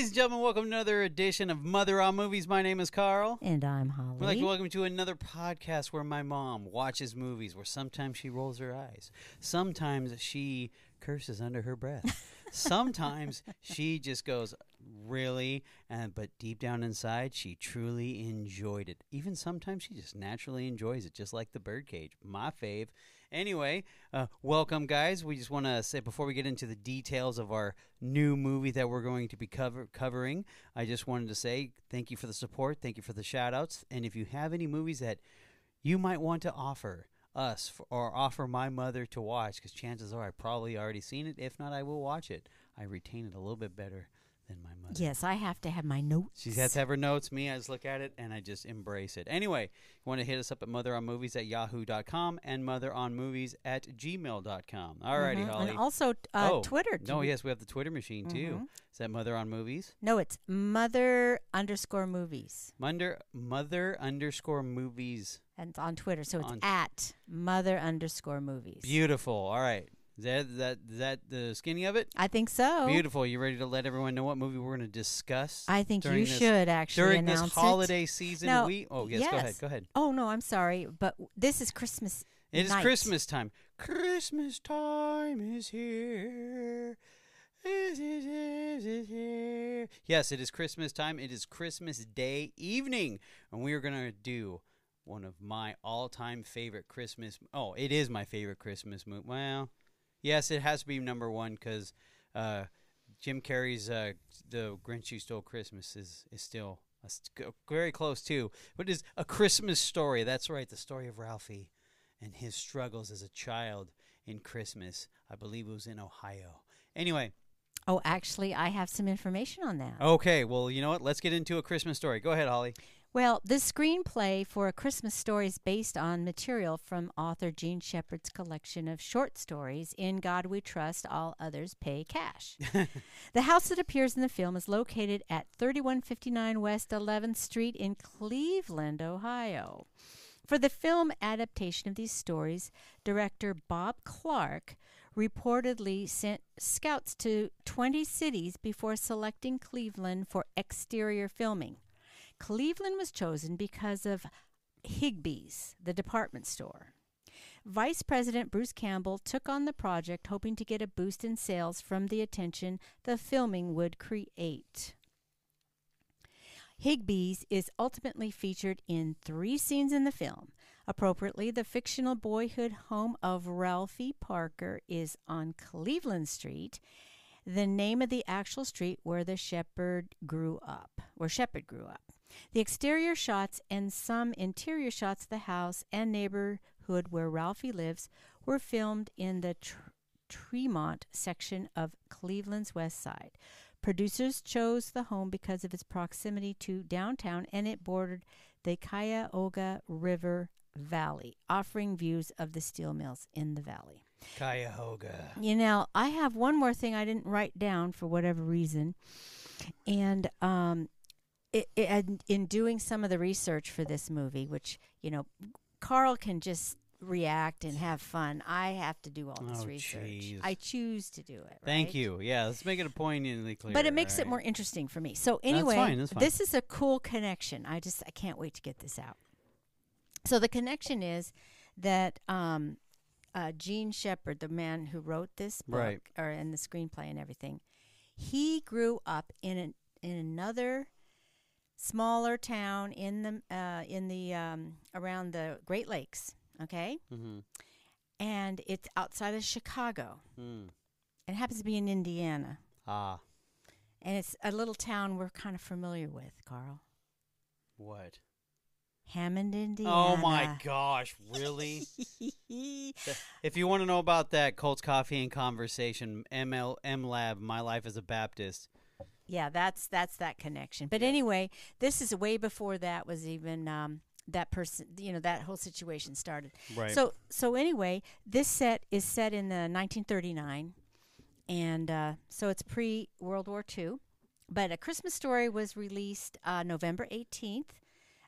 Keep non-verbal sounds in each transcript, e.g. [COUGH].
Ladies and gentlemen, welcome to another edition of Mother on Movies. My name is Carl. And I'm Holly. We'd like to welcome you to another podcast where my mom watches movies, where sometimes she rolls her eyes, sometimes she curses under her breath, [LAUGHS] sometimes she just goes, "Really?" and but deep down inside, she truly enjoyed it. Even sometimes she just naturally enjoys it, just like the birdcage. My fave. Anyway, uh, welcome, guys. We just want to say before we get into the details of our new movie that we're going to be cover- covering, I just wanted to say thank you for the support, thank you for the shout outs. And if you have any movies that you might want to offer us f or offer my mother to watch, because chances are I've probably already seen it. If not, I will watch it. I retain it a little bit better than my mother. Yes, I have to have my notes. She has to have her notes. Me, I just look at it and I just embrace it. Anyway, you want to hit us up at motheronmovies at yahoo.com and motheronmovies at gmail.com. All righty, Mhm. Holly. And also uh, oh, Twitter. No, yes, we have the Twitter machine too. Mhm. Is that Mother on Movies? No, it's mother underscore movies. Mother, mother underscore movies. And it's on Twitter. So it's On- at mother underscore movies. Beautiful. All right. Is that, is that, is that the skinny of it? I think so. Beautiful. You ready to let everyone know what movie we're going to discuss I think you this- should actually during this announce holiday season? No, we oh yes, go ahead, go ahead. Oh no, I'm sorry, but this is Christmas. It is night. Christmas time. Christmas time is here. Is it, is it here? Yes, it is Christmas time. It is Christmas Day evening, and we are going to do one of my all-time favorite Christmas. Oh, it is my favorite Christmas movie. Well, yes, it has to be number one because uh, Jim Carrey's uh, "The Grinch Who Stole Christmas" is is still a very close too. But it is a Christmas story. That's right, the story of Ralphie and his struggles as a child in Christmas. I believe it was in Ohio. Anyway, Oh, actually, I have some information on that. okay, well, you know what? Let's get into a Christmas story. Go ahead, Holly. Well, this screenplay for A Christmas Story is based on material from author Jean Shepherd's collection of short stories, In God We Trust, All Others Pay Cash. [LAUGHS] the house that appears in the film is located at 3159 West 11th Street in Cleveland, Ohio. For the film adaptation of these stories, director Bob Clark reportedly sent scouts to 20 cities before selecting Cleveland for exterior filming. Cleveland was chosen because of Higbee's, the department store. Vice President Bruce Campbell took on the project hoping to get a boost in sales from the attention the filming would create. Higbee's is ultimately featured in three scenes in the film. Appropriately, the fictional boyhood home of Ralphie Parker is on Cleveland Street, the name of the actual street where the shepherd grew up, where Shepherd grew up. The exterior shots and some interior shots of the house and neighborhood where Ralphie lives were filmed in the Tr- Tremont section of Cleveland's west side. Producers chose the home because of its proximity to downtown and it bordered the Cuyahoga River Valley, offering views of the steel mills in the valley. Cuyahoga. You know, I have one more thing I didn't write down for whatever reason, and um, it, it, and in doing some of the research for this movie, which you know, Carl can just react and have fun. I have to do all this Oh, research. jeez. I choose to do it. Thank you. Yeah, let's make it a poignantly clear. But it makes all it more interesting for me. So That's anyway, fine, that's fine. this is a cool connection. I just I can't wait to get this out. So the connection is that um, uh, Jean Shepherd, the man who wrote this book Right. or in the screenplay and everything, he grew up in an, in another smaller town in the uh, in the um, around the Great Lakes. Okay, Mhm. and it's outside of Chicago. Mm. It happens to be in Indiana. Ah, And it's a little town we're kind of familiar with, Carl. what? Hammond, Indiana. Oh my gosh, really? [LAUGHS] if you want to know about that, Colts Coffee and Conversation, ML M Lab, My Life as a Baptist. Yeah, that's that's that connection. But anyway, this is way before that was even um, that person. You know, that whole situation started. Right. So so anyway, this set is set in the 1939, and uh, so it's pre World War II. But A Christmas Story was released uh, November 18th,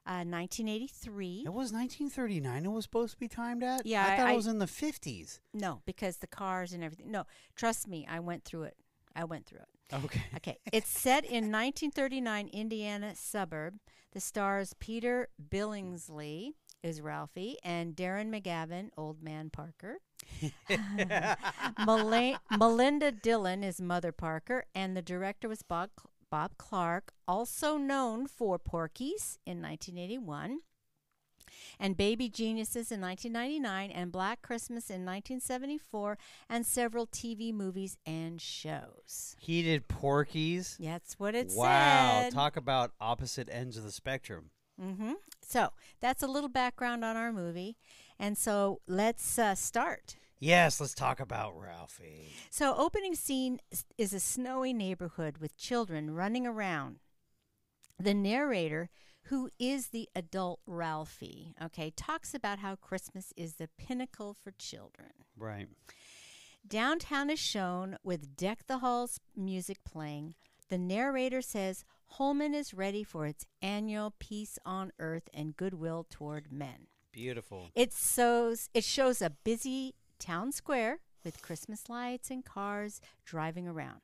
uh, 1983. It was 1939. It was supposed to be timed at. Yeah, I I- thought I- it was in the 50s. No, because the cars and everything. No, trust me, I went through it. I went through it. Okay. [LAUGHS] Okay. it's set in 1939 Indiana suburb. The stars Peter Billingsley is Ralphie and Darren McGavin, Old Man Parker. [LAUGHS] [LAUGHS] Mela- Melinda Dillon is Mother Parker, and the director was Bob, Bob Clark, also known for Porky's in 1981, and Baby Geniuses in 1999, and Black Christmas in 1974, and several TV movies and shows. He did Porky's. That's what it wow. said. Talk about opposite ends of the spectrum. Mm-hmm. So that's a little background on our movie. And so let's uh, start. Yes, let's talk about Ralphie. So, opening scene is a snowy neighborhood with children running around. The narrator, who is the adult Ralphie, okay, talks about how Christmas is the pinnacle for children. Right. Downtown is shown with Deck the Halls music playing. The narrator says Hohman is ready for its annual Peace on Earth and Goodwill Toward Men. Beautiful. It shows it shows a busy town square with Christmas lights and cars driving around.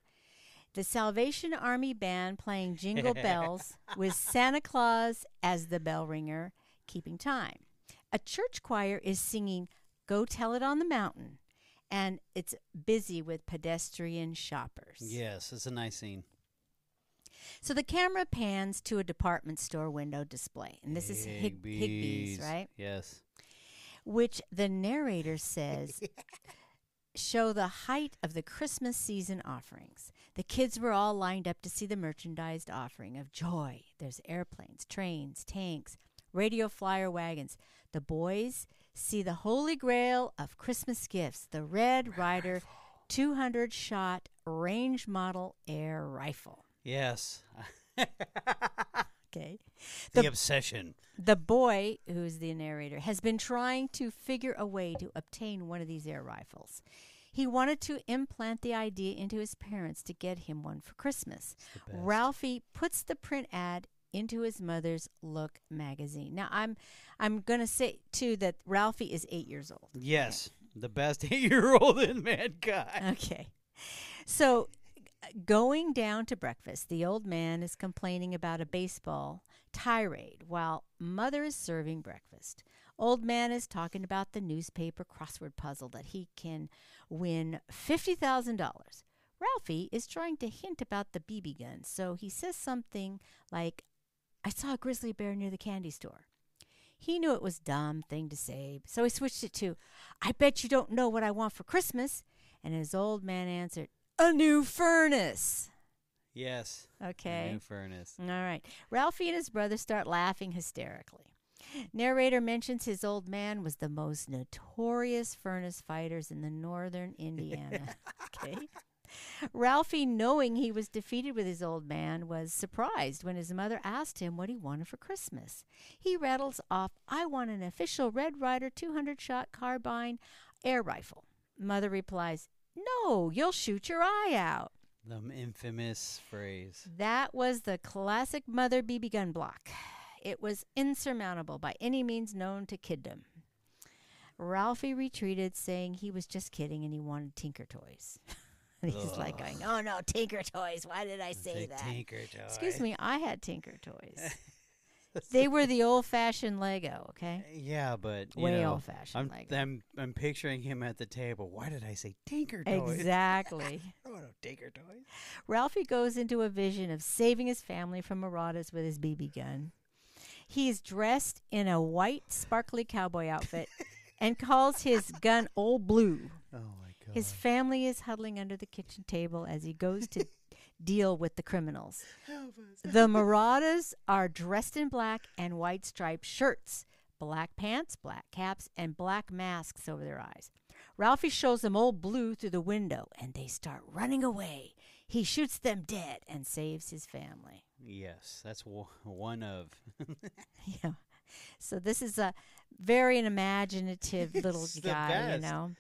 The Salvation Army band playing jingle [LAUGHS] bells with Santa Claus as the bell ringer, keeping time. A church choir is singing Go Tell It on the Mountain, and it's busy with pedestrian shoppers. Yes, it's a nice scene. So the camera pans to a department store window display, and this is Hig- Higbee's, right? Yes. which the narrator says [LAUGHS] show the height of the Christmas season offerings. The kids were all lined up to see the merchandised offering of joy. There's airplanes, trains, tanks, radio flyer wagons. The boys see the holy grail of Christmas gifts, the Red Ryder 200 shot range model air rifle. Yes. [LAUGHS] Okay. the, The- obsession. The boy, who's the narrator, has been trying to figure a way to obtain one of these air rifles. He wanted to implant the idea into his parents to get him one for Christmas. Ralphie puts the print ad into his mother's Look magazine. Now, I'm I'm going to say too that Ralphie is 8 years old. Yes. The best [LAUGHS] eight year old in mankind. Okay. So, going down to breakfast, the old man is complaining about a baseball tirade while mother is serving breakfast. Old man is talking about the newspaper crossword puzzle that he can win $50,000. Ralphie is trying to hint about the BB gun, so he says something like, I saw a grizzly bear near the candy store. He knew it was dumb thing to say, so he switched it to, I bet you don't know what I want for Christmas. And his old man answered, A new furnace. Yes. Okay. A new furnace. All right. Ralphie and his brother start laughing hysterically. Narrator mentions his old man was the most notorious furnace fighters in the northern Indiana. [LAUGHS] okay. Ralphie, knowing he was defeated with his old man, was surprised when his mother asked him what he wanted for Christmas. He rattles off, I want an official Red Ryder 200 shot carbine air rifle. Mother replies, No, you'll shoot your eye out. The infamous phrase. That was the classic mother BB gun block. It was insurmountable by any means known to kiddom. Ralphie retreated, saying he was just kidding and he wanted Tinker Toys. [LAUGHS] he's like going, "Oh no, Tinker Toys! Why did I say that?" Tinker toy. Excuse me, I had Tinker Toys. [LAUGHS] they were the old-fashioned Lego, okay? Yeah, but you Way know, old-fashioned I'm, Lego. I'm I'm picturing him at the table. Why did I say Tinker toys? Exactly. [LAUGHS] Oh, Don't know Tinker toys. Ralphie goes into a vision of saving his family from marauders with his BB gun. He is dressed in a white, sparkly cowboy outfit and calls his gun Old Blue. Oh my god. His family is huddling under the kitchen table as he goes to [LAUGHS] deal with the criminals. The marauders are dressed in black and white striped shirts, black pants, black caps, and black masks over their eyes. Ralphie shows them Old Blue through the window and they start running away. He shoots them dead and saves his family. Yes, that's w- one of. [LAUGHS] Yeah. So this is a very an imaginative [LAUGHS] little guy, you know.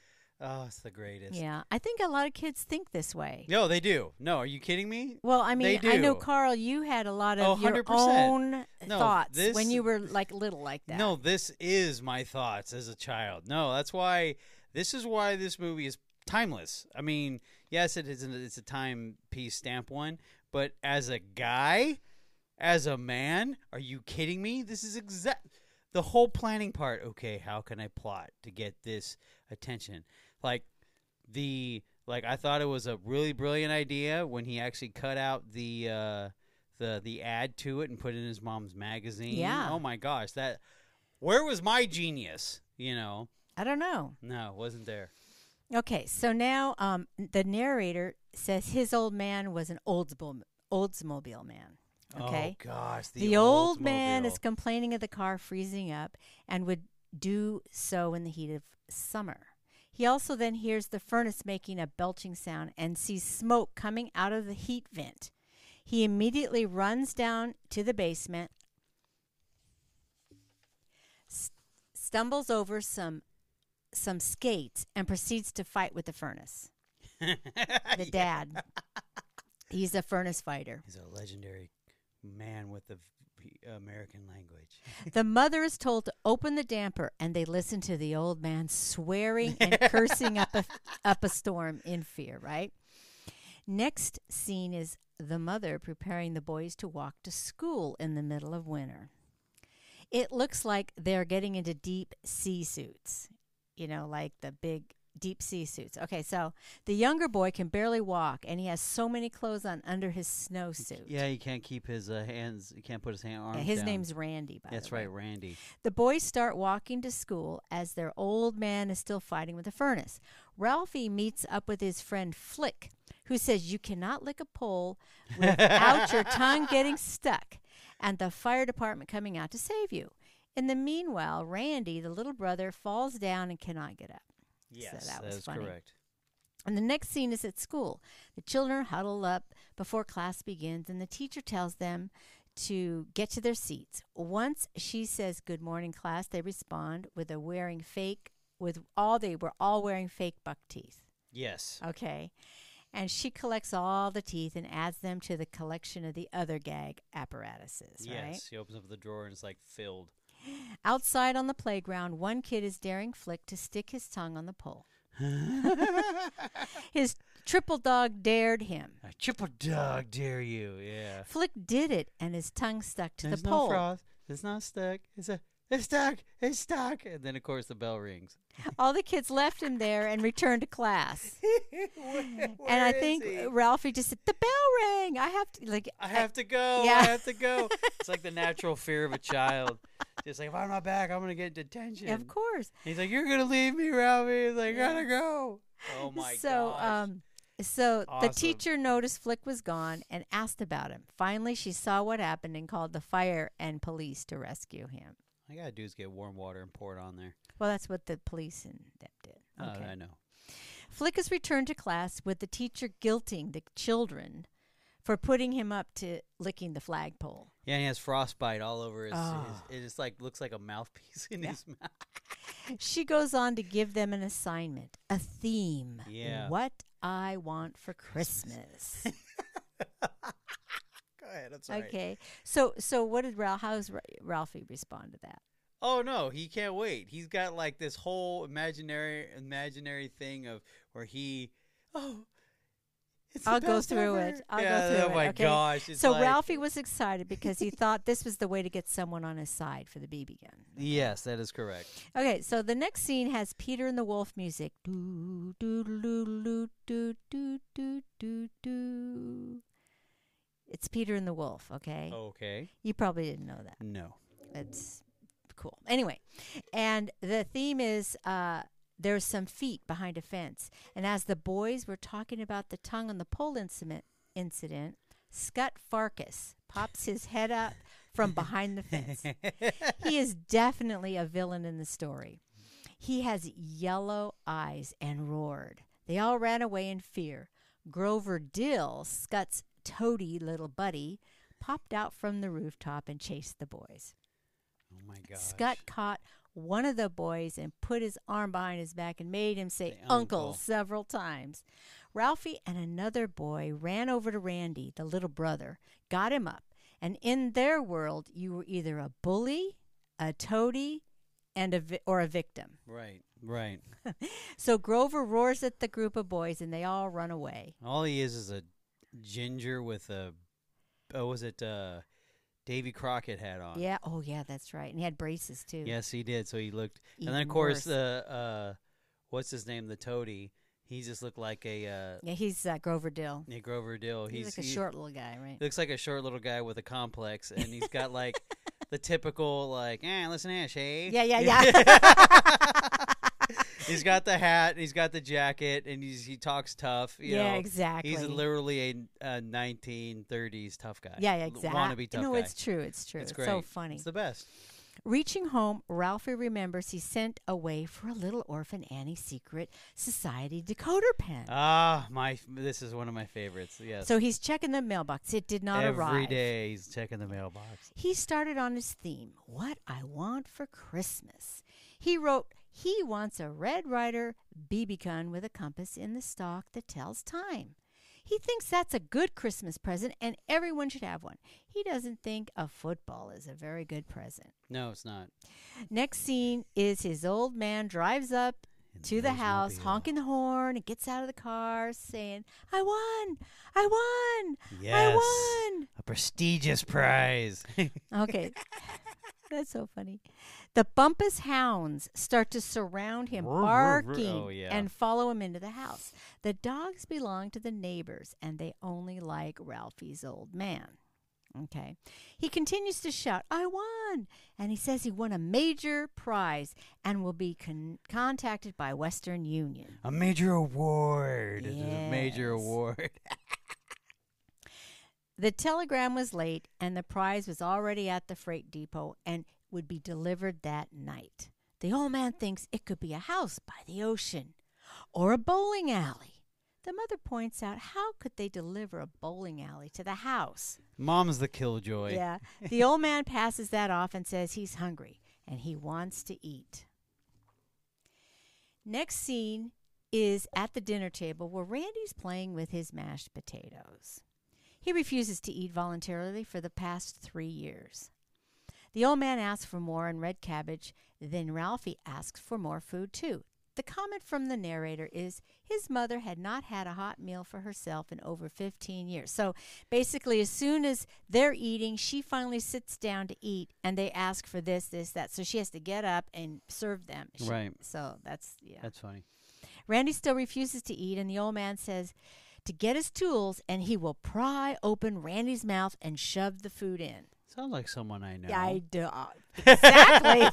Oh, it's the greatest. Yeah. I think a lot of kids think this way. No, they do. No, are you kidding me? Well, I mean, I know. Carl, you had a lot of Oh, your 100%. own No, thoughts when you were like little like that. No, this is my thoughts as a child. No, that's why. This is why this movie is timeless. I mean, yes, it is. An, it's a time piece stamp one, but as a guy, as a man, are you kidding me? This is exact the whole planning part. Okay, how can I plot to get this attention? Like the like I thought it was a really brilliant idea when he actually cut out the uh the the ad to it and put it in his mom's magazine. Yeah. Oh my gosh, that where was my genius? You know. I don't know. No, it wasn't there. Okay, so now um, the narrator says his old man was an Oldsmobile, Oldsmobile man. Oh, okay. Oh gosh, the, The, old man is complaining of the car freezing up and would do so in the heat of summer. He also then hears the furnace making a belching sound and sees smoke coming out of the heat vent. He immediately runs down to the basement, s- stumbles over some some skates and proceeds to fight with the furnace. [LAUGHS] The dad. He's a furnace fighter. He's a legendary man with the v- American language. [LAUGHS] The mother is told to open the damper, and they listen to the old man swearing and cursing up a [LAUGHS] up a storm in fear. Right. Next scene is the mother preparing the boys to walk to school in the middle of winter. It looks like they're getting into deep sea suits, you know, like the big deep sea suits. Okay, so the younger boy can barely walk, and he has so many clothes on under his snowsuit. Yeah, he can't keep his uh, hands. He can't put his hand arms. Yeah, his down. name's Randy. By That's the way. right, Randy. The boys start walking to school as their old man is still fighting with the furnace. Ralphie meets up with his friend Flick, who says you cannot lick a pole without your [LAUGHS] tongue getting stuck and the fire department coming out to save you. In the meanwhile, Randy, the little brother, falls down and cannot get up. Yes, that that was funny. correct. And the next scene is at school. The children huddle up before class begins, and the teacher tells them to get to their seats. Once she says "Good morning, class," they respond with a wearing fake, with all they were all wearing fake buck teeth. Yes. Okay, and she collects all the teeth and adds them to the collection of the other gag apparatuses. Right. Yes. He opens up the drawer and it's like filled. Outside on the playground, one kid is daring Flick to stick his tongue on the pole. [LAUGHS] His triple dog dared him. A triple dog dare you. Yeah. Flick did it, and his tongue stuck to There's the no pole. frost. It's not stuck. It's a. It's stuck. It's stuck. And then of course the bell rings. All the kids left him there and returned to class. [LAUGHS] and I think he? Ralphie just said, "The bell rang. I have to like." I have to go. Yeah. I have to go. [LAUGHS] it's like the natural fear of a child. Just like if I'm not back, I'm gonna get detention. of course. He's like, "You're gonna leave me, Ralphie." He's like, Yeah. "Gotta go." [LAUGHS] Oh my so, gosh. um, so the teacher noticed Flick was gone and asked about him. Finally, she saw what happened and called the fire and police to rescue him. I gotta do is get warm water and pour it on there. Well, that's what the police and them did. Oh, Okay. I know. Flick is returned to class with the teacher guilting the children for putting him up to licking the flagpole. Yeah, and he has frostbite all over his. Oh. his it just like looks like a mouthpiece in Yeah. his [LAUGHS] mouth. She goes on to give them an assignment, a theme. Yeah. What I want for Christmas. [LAUGHS] Go ahead. I'm sorry. okay. So so what did Ralph how's Ra- Ralphie respond to that? Oh no, he can't wait. He's got like this whole imaginary imaginary thing of where he. Oh. It's I'll go through ever. it. I'll yeah, go through oh it. my okay? gosh! It's so like- Ralphie was excited because he [LAUGHS] thought this was the way to get someone on his side for the BB gun. Yes, that is correct. Okay, so the next scene has Peter and the Wolf music. Do do do do do do do do do. It's Peter and the Wolf. Okay, Okay. you probably didn't know that. No. It's cool. Anyway, and the theme is uh, there's some feet behind a fence, and as the boys were talking about the tongue on the pole incident, incident, Scott Farkus pops his head up from behind the fence. [LAUGHS] he is definitely a villain in the story. He has yellow eyes and roared. They all ran away in fear. Grover Dill, Scott's toady little buddy, popped out from the rooftop and chased the boys. oh my gosh. Scott caught one of the boys and put his arm behind his back and made him say Say uncle. uncle. several times. Ralphie and another boy ran over to Randy, the little brother, got him up, and in their world, you were either a bully, a toady, and a vi- or a victim. Right. Right. [LAUGHS] So Grover roars at the group of boys, and they all run away. All he is is a ginger with a oh was it uh Davy Crockett hat on. Yeah. Oh, yeah, that's right. And he had braces too. Yes, he did. So he looked and then of course worse. uh uh what's his name? The toady. He just looked like a uh Yeah, he's uh, Grover Dill. Yeah, Grover Dill. He's, He's, like a he short little guy, right? looks like a short little guy with a complex and he's got like [LAUGHS] the typical like, eh, listen here, Shay. Yeah, yeah, [LAUGHS] yeah. [LAUGHS] he's got the hat, he's got the jacket, and he's he talks tough. You yeah, know. exactly. He's literally a, a 1930s tough guy. yeah, exactly. Wannabe tough no, guy. it's true. It's true. It's It's, so funny. It's the best. Reaching home, Ralphie remembers he sent away for a little orphan Annie secret society decoder pen. Ah, my this is one of my favorites. Yes. So he's checking the mailbox. It did not Every arrive. day he's checking the mailbox. He started on his theme, What I Want for Christmas. He wrote, he wants a Red Ryder BB gun with a compass in the stock that tells time. He thinks that's a good Christmas present and everyone should have one. He doesn't think a football is a very good present. No, it's not. Next scene is his old man drives up In to the house, honking the horn, and gets out of the car saying, I won! I won! Yes. I won! A prestigious prize. [LAUGHS] Okay. [LAUGHS] That's so funny. The Bumpus hounds start to surround him, Roar, roar, roar. barking, Oh, yeah. and follow him into the house. The dogs belong to the neighbors, and they only like Ralphie's old man. Okay. He continues to shout, I won! And he says he won a major prize and will be con- contacted by Western Union. a major award. It's A major award. [LAUGHS] The telegram was late, and the prize was already at the freight depot and would be delivered that night. The old man thinks it could be a house by the ocean or a bowling alley. The mother points out how could they deliver a bowling alley to the house? Mom's the killjoy. Yeah. The [LAUGHS] old man passes that off and says he's hungry and he wants to eat. Next scene is at the dinner table where Randy's playing with his mashed potatoes. He refuses to eat voluntarily for the past three years. The old man asks for more and red cabbage. Then Ralphie asks for more food too. The comment from the narrator is his mother had not had a hot meal for herself in over 15 years. So basically, as soon as they're eating, she finally sits down to eat and they ask for this, this, that. So she has to get up and serve them. She- Right. So that's, yeah. That's funny. Randy still refuses to eat, and the old man says to get his tools and he will pry open Randy's mouth and shove the food in. Sounds like someone I know. Yeah, I do. uh, Exactly.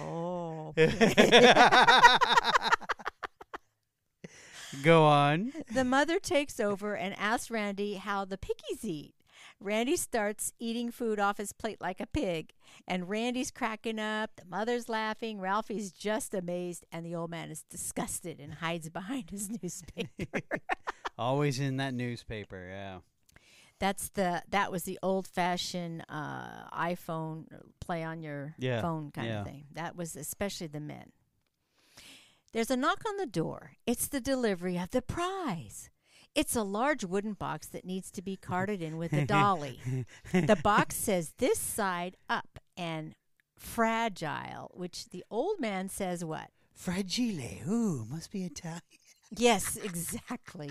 [LAUGHS] oh. [LAUGHS] Go on. The mother takes over and asks Randy how the piggies eat. Randy starts eating food off his plate like a pig, and Randy's cracking up. The mother's laughing. Ralphie's just amazed, and the old man is disgusted and hides behind his [LAUGHS] newspaper. Always in that newspaper. Yeah. That's the that was the old fashioned uh, iPhone play on your Yeah, phone kind yeah. of thing. That was especially the men. There's a knock on the door. It's the delivery of the prize. It's a large wooden box that needs to be carted in with a [LAUGHS] dolly. the box says this side up and fragile, which the old man says what? Fragile. Ooh, must be Italian. Yes, exactly.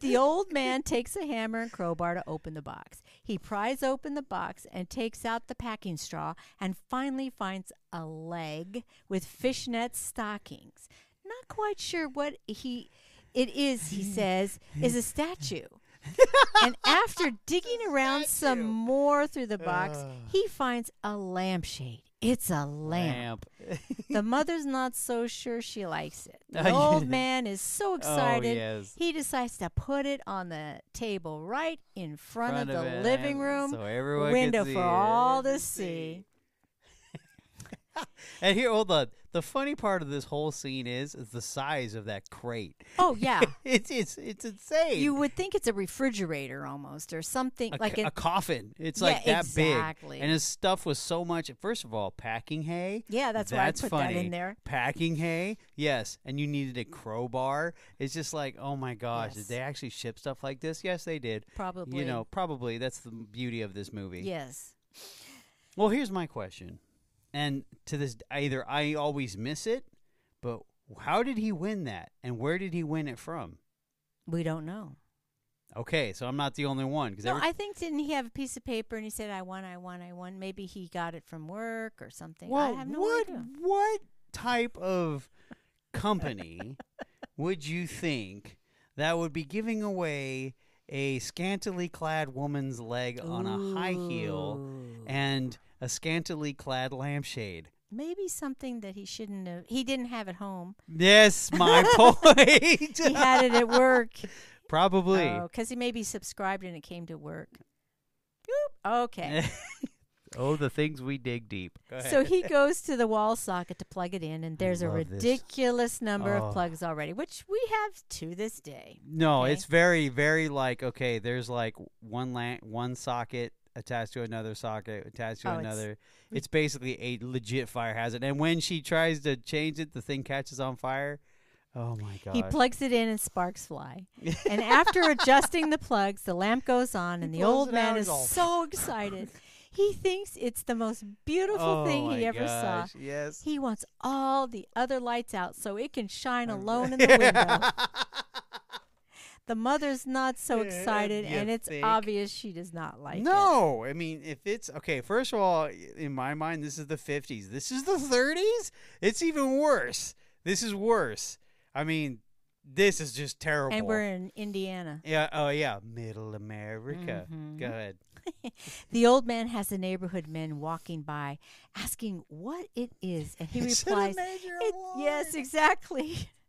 The old man takes a hammer and crowbar to open the box. He pries open the box and takes out the packing straw and finally finds a leg with fishnet stockings. Not quite sure what he it is, he hmm. says, is a statue. [LAUGHS] and after digging around some more through the box, he finds a lampshade. It's a lamp. The [LAUGHS] mother's not so sure she likes it. Oh, the Oh, old man is so oh, excited. yes. He decides to put it on the table right in front, Front of of the living room so window for it. all to To see. [LAUGHS] And here, hold on. The funny part of this whole scene is, is the size of that crate. Oh yeah. [LAUGHS] it's it's it's insane. you would think it's a refrigerator almost or something a, like an a coffin. It's Yeah, like that exactly. big, and his stuff was so much. First of all, packing hay. Yeah, that's why I put funny. that in there. Packing hay, yes, and you needed a crowbar. It's just like, oh my gosh, Yes. did they actually ship stuff like this? Yes, they did. Probably. You know, probably that's the beauty of this movie. Yes. Well, here's my question, and to this, either I always miss it, but how did he win that, and where did he win it from? We don't know. Okay, so I'm not the only one because No, I think didn't he have a piece of paper and he said, "I won, I won, I won." Maybe he got it from work or something. well, I have no what idea. what type of company [LAUGHS] would you think that would be giving away a scantily clad woman's leg on a high heel and a scantily clad lampshade? maybe something that he shouldn't have. He didn't have at home. Yes, my [LAUGHS] point. He had it at work. Probably. Oh, because he maybe subscribed and it came to work. Oop, okay. [LAUGHS] oh, the things we dig deep. Go. So he goes to the wall socket to plug it in, and there's a love this. ridiculous number Oh. of plugs already, which we have to this day. No, Okay. it's very, very like okay. There's like one la- one socket attached to another socket attached to Oh, another. It's basically a legit fire hazard. And when she tries to change it, the thing catches on fire. Oh my god! He plugs it in, and sparks fly. [LAUGHS] and after adjusting the plugs, the lamp goes on, and He the old man is all- so excited. [LAUGHS] He thinks it's the most beautiful oh thing he ever saw. Yes. He wants all the other lights out so it can shine alone [LAUGHS] in the window. The mother's not so excited, you and it's think? obvious she does not like it. no, I mean, if it's okay, first of all, in my mind, this is the 50s. This is the 30s? It's even worse. This is worse. I mean, this is just terrible. And we're in Indiana. yeah, oh, yeah, middle America. Mhm. Go ahead. [LAUGHS] The old man has the neighborhood men walking by, asking what it is, and he [LAUGHS] Is it a replies, "It- "Yes, exactly." [LAUGHS]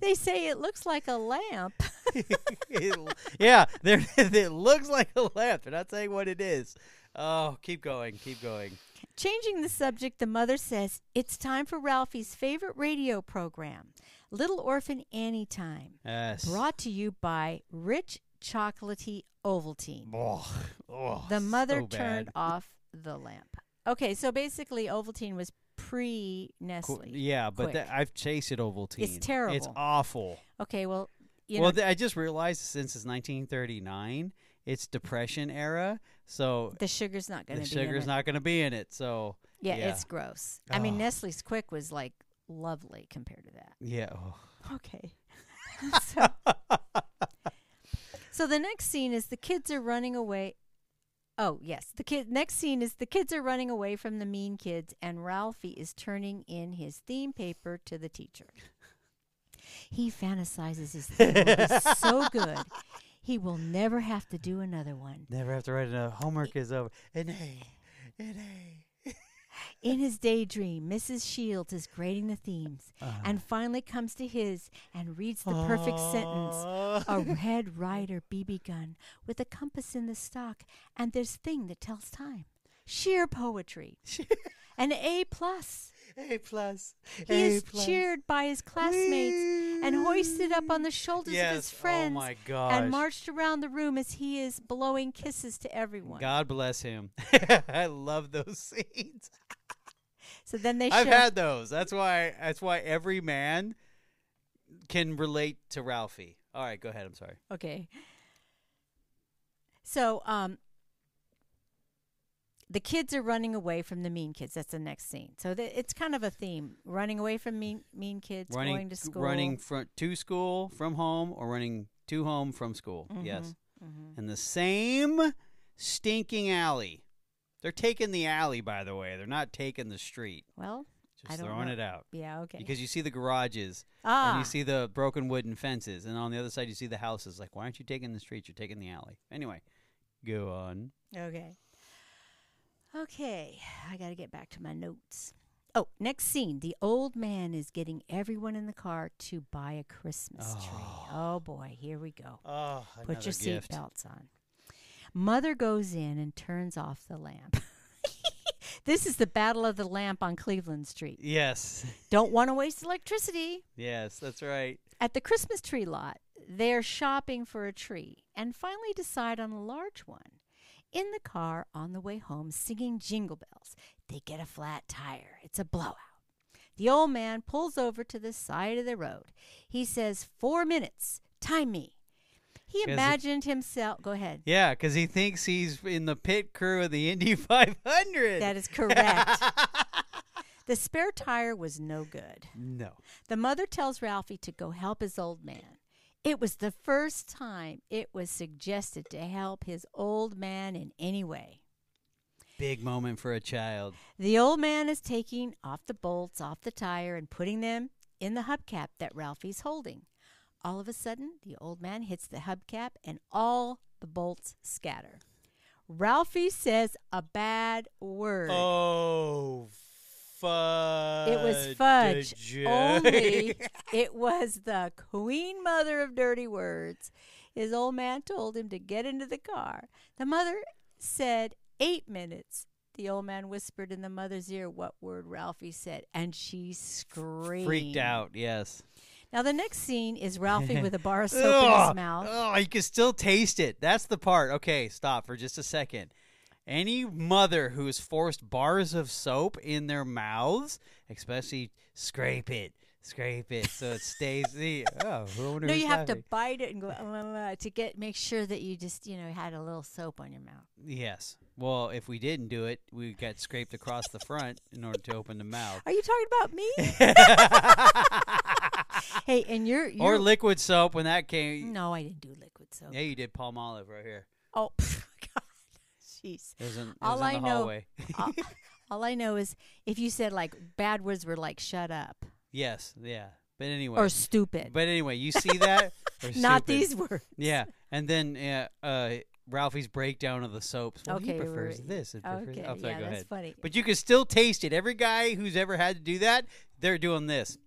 They say it looks like a lamp. It- [LAUGHS] [LAUGHS] yeah, [LAUGHS] it looks like a lamp. They're not saying what it is. Oh, keep going, keep going. Changing the subject, the mother says, It's time for Ralphie's favorite radio program, Little Orphan Annie Time, Yes. brought to you by Rich Chocolatey Ovaltine. Oh, oh, The mother so turned off the lamp. Okay, so basically, Ovaltine was pre Nestle. Yeah, but that, I've tasted Ovaltine. It's terrible. It's awful. Okay, well, you well, know, th- I just realized since it's 1939, it's Depression era, so the sugar's not going the to be in sugar's it. not going to be in it. So yeah, yeah. it's gross. I mean, Oh. Nestle's Quik was like lovely compared to that. yeah. Oh. Okay. [LAUGHS] so, [LAUGHS] so the next scene is the kids are running away. Oh, yes. The kid next scene is the kids are running away from the mean kids and Ralphie is turning in his theme paper to the teacher. He fantasizes his theme be so [LAUGHS] good. He will never have to do another one. Never have to write another Homework is over. An A, an A. In his daydream, Mrs. Shields is grading the themes Uh-huh. and finally comes to his and reads the perfect sentence. Oh. a [LAUGHS] Red Ryder BB gun with a compass in the stock and this thing that tells time. Sheer poetry. [LAUGHS] An A plus. A plus. He A is plus. cheered by his classmates and hoisted up on the shoulders yes. of his friends Oh my gosh. and marched around the room as he is blowing kisses to everyone. God bless him. [LAUGHS] I love those scenes. So then they I've show had those. That's why. That's why every man can relate to Ralphie. All right, go ahead. I'm sorry. Okay. So, um, the kids are running away from the mean kids. That's the next scene. So the, it's kind of a theme: running away from mean mean kids, running going to school, running from to school from home, or running to home from school. Yes, Mhm. in the same stinking alley. They're taking the alley, by the way. They're not taking the street. Well, I Just don't throwing know. it out. yeah, okay. Because you see the garages ah, and you see the broken wooden fences, and on the other side you see the houses. Like, why aren't you taking the street? You're taking the alley. Anyway, go on. okay. Okay, I got to get back to my notes. Oh, next scene. The old man is getting everyone in the car to buy a Christmas tree. Oh. Oh boy, here we go. Oh, Put your seatbelts on. Mother goes in and turns off the lamp. [LAUGHS] this is the battle of the lamp on Cleveland Street. Yes, [LAUGHS] Don't want to waste electricity. yes, that's right. At the Christmas tree lot, they're shopping for a tree and finally decide on a large one. In the car on the way home, singing jingle bells, they get a flat tire. It's a blowout. The old man pulls over to the side of the road. He says, Four minutes. Time me. He imagined himself. Go ahead. Yeah, because he thinks he's in the pit crew of the Indy [LAUGHS] 500. That is correct. [LAUGHS] the spare tire was no good. no. The mother tells Ralphie to go help his old man. It was the first time it was suggested to help his old man in any way. Big moment for a child. The old man is taking off the bolts off the tire and putting them in the hubcap that Ralphie's holding. All of a sudden, the old man hits the hubcap and all the bolts scatter. Ralphie says a bad word. Oh, fudge. It was fudge. Only [LAUGHS] it was the queen mother of dirty words. His old man told him to get into the car. The mother said eight minutes. The old man whispered in the mother's ear what word Ralphie said, and she screamed. Freaked out, yes. Now the next scene is Ralphie with a [LAUGHS] bar of soap in his mouth. Oh, you can still taste it. That's the part. Okay, stop for just a second. Any mother who's forced bars of soap in their mouths, especially scrape it, scrape it so it stays. the oh, [LAUGHS] No, you have to bite it and go "Uh, uh, uh," to get make sure that you just you know had a little soap on your mouth. Yes. Well, if we didn't do it, we got scraped across the front in order to open the mouth. Are you talking about me? [LAUGHS] hey, and you're, [LAUGHS] you're or liquid soap when that came. No, I didn't do liquid soap. Yeah, you did Palmolive right here. Oh, [LAUGHS] God. Jeez. It was in, it All was I know- [LAUGHS] all, all I know is if you said like bad words were like shut up yes, yeah. But anyway. or stupid. But anyway, you see that? Or Not stupid. these words. Yeah, and then uh, uh, Ralphie's breakdown of the soaps. Well, he Okay, prefers we're- this. and prefers- Okay, oh, sorry, yeah, go that's ahead. funny. But you can still taste it. Every guy who's ever had to do that, they're doing this.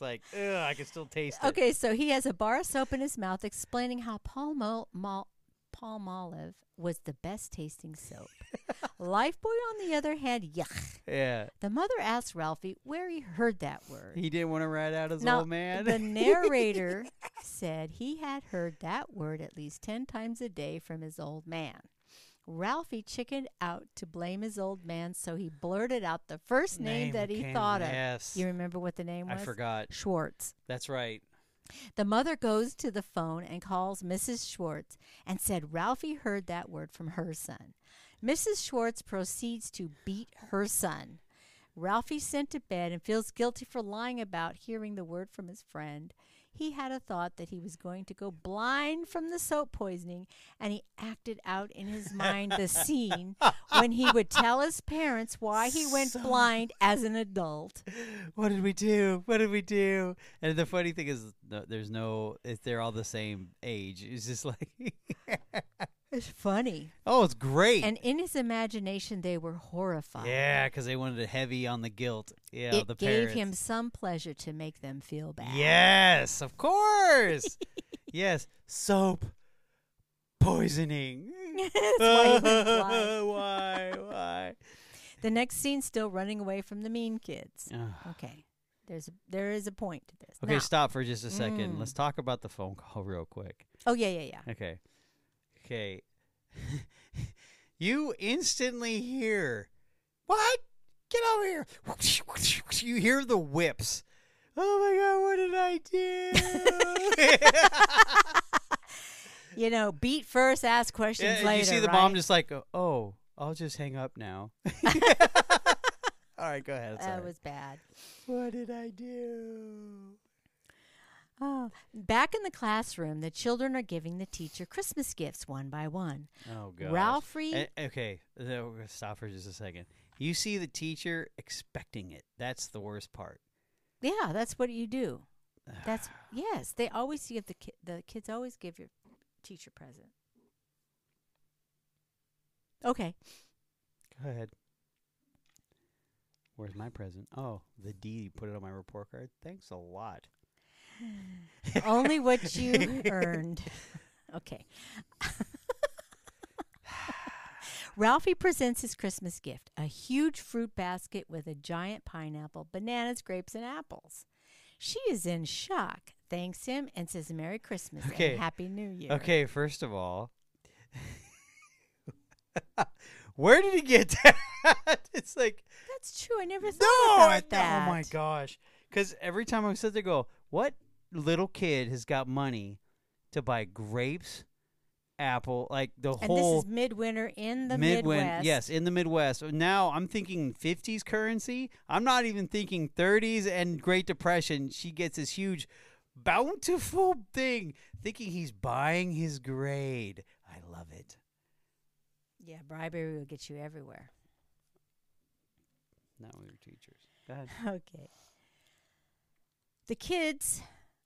It's like, ugh, I can still taste it. Okay, so he has a bar of soap in his mouth explaining how Palmo, Mal, Palmolive was the best tasting soap. [LAUGHS] Lifebuoy, on the other hand, yuck. Yeah, The mother asked Ralphie where he heard that word. he didn't want to rat out his Now, old man. the narrator [LAUGHS] said he had heard that word at least 10 times a day from his old man. Ralphie chickened out to blame his old man, so he blurted out the first name, that he came- thought of. Yes, You remember what the name was? I forgot. Schwartz. That's right. The mother goes to the phone and calls Mrs. Schwartz and said Ralphie heard that word from her son. Mrs. Schwartz proceeds to beat her son. Ralphie's sent to bed and feels guilty for lying about hearing the word from his friend. He had a thought that he was going to go blind from the soap poisoning, and he acted out in his mind the [LAUGHS] scene when he would tell his parents why he went So- blind as an adult. What did we do? What did we do? And the funny thing is, no, there's no. If they're all the same age, it's just like, [LAUGHS] It's funny. oh, it's great. And in his imagination, they were horrified. Yeah, because they wanted it heavy on the guilt. Yeah, it the gave parents. him some pleasure to make them feel bad. Yes, of course. [LAUGHS] yes, soap poisoning. [LAUGHS] Why he went blind. [LAUGHS] why? Why? The next scene still running away from the mean kids. Okay. There's a, there is a point to this. okay, Now- stop for just a second. Mm. Let's talk about the phone call real quick. Oh yeah, yeah, yeah. Okay. Okay. [LAUGHS] you instantly hear, what? Get over here. [LAUGHS] You hear the whips. Oh my God, what did I do? [LAUGHS] You know, beat first, ask questions Yeah, later. you see the right? mom just like, oh, I'll just hang up now. All right, go ahead. That was bad. what did I do? Oh, back in the classroom, the children are giving the teacher Christmas gifts one by one. Oh god. Ralphie, okay, we're gonna stop for just a second. You see the teacher expecting it. That's the worst part. yeah, that's what you do. [SIGHS] That's yes. They always give the ki- the kids always give your teacher present. Okay. Go ahead. Where's my present? Oh, the D put it on my report card. Thanks a lot. Only what [LAUGHS] you earned. Okay. [LAUGHS] Ralphie presents his Christmas gift a huge fruit basket with a giant pineapple, bananas, grapes, and apples. She is in shock, thanks him, and says Merry Christmas Okay. and Happy New Year. Okay, first of all, [LAUGHS] where did he get that? it's like That's true. I never thought no, about I- that. oh my gosh! Because every time I sit there, go what? Little kid has got money to buy grapes, apple, like the And whole this is midwinter in the Midwin- Midwest. Yes, in the Midwest. Now I'm thinking 50s currency. I'm not even thinking 30s and Great Depression. She gets this huge, bountiful thing, thinking he's buying his grade. I love it. Yeah, bribery will get you everywhere. Now we were teachers. Go ahead. [LAUGHS] Okay. The kids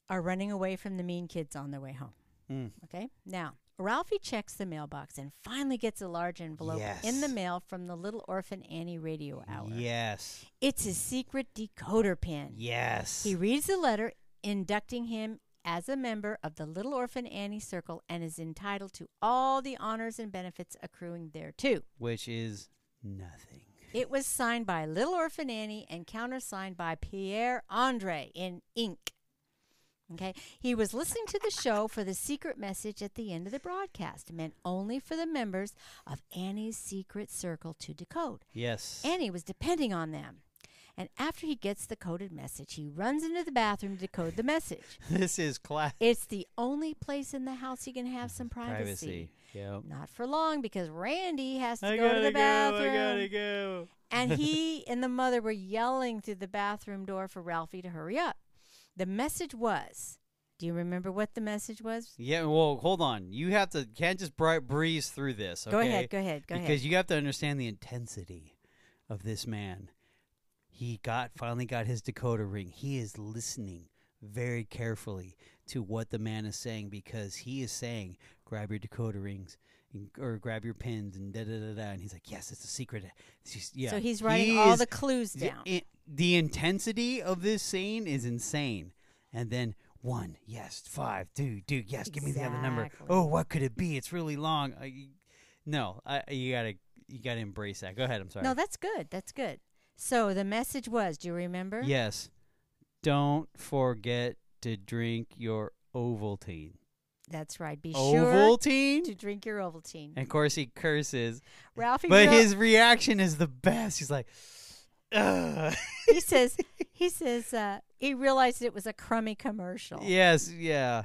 are running away from the mean kids on their way home. Mm. Okay. Now, Ralphie checks the mailbox and finally gets a large envelope in the mail from the Little Orphan Annie radio hour. Yes. It's his secret decoder pin. Yes. He reads the letter inducting him as a member of the Little Orphan Annie Circle and is entitled to all the honors and benefits accruing thereto. Which is nothing. It was signed by Little Orphan Annie and countersigned by Pierre Andre in ink. Okay. He was listening to the show for the secret message at the end of the broadcast, meant only for the members of Annie's secret circle to decode. Yes. Annie was depending on them. And after he gets the coded message, he runs into the bathroom to decode the message. [LAUGHS] this is class It's the only place in the house he can have some [LAUGHS] privacy. privacy. Yep. Not for long because Randy has to I go to the bathroom. go. I gotta go. And [LAUGHS] he and the mother were yelling through the bathroom door for Ralphie to hurry up. The message was Do you remember what the message was? Yeah, well, hold on. You have to can't just breeze through this. Go okay? ahead, go ahead, go because ahead. Because you have to understand the intensity of this man. He got finally got his decoder ring. He is listening very carefully to what the man is saying because he is saying, "Grab your decoder rings." and- Or grab your pins and da da da da, and he's like, "Yes, it's a secret." It's just- yeah. So he's writing He all is- the clues down. The intensity of this scene is insane. And then one, yes, five, two, two, yes, give me the other number. Oh, what could it be? It's really long. I, no, I, you gotta, you gotta embrace that. Go ahead. I'm sorry. No, that's good. That's good. So the message was, do you remember? yes, don't forget to drink your Ovaltine. That's right. Be sure Ovaltine. to drink your Ovaltine. And of course, he curses, Ralphie but his reaction is the best. He's like, Ugh. he says he says uh, he realized it was a crummy commercial. yes, yeah.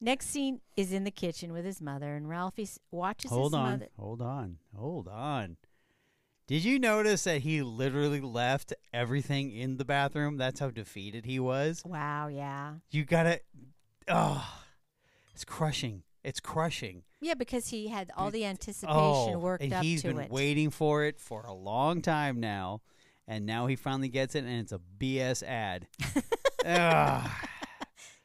Next scene is in the kitchen with his mother, and Ralphie watches Hold his on, mother. hold on, hold on. Did you notice that he literally left everything in the bathroom? That's how defeated he was. Wow, yeah, You gotta, oh, it's crushing. It's crushing. yeah, because he had all the anticipation Oh, worked and up he's to been waiting for it for a long time now, and now he finally gets it, and it's a BS ad. [LAUGHS]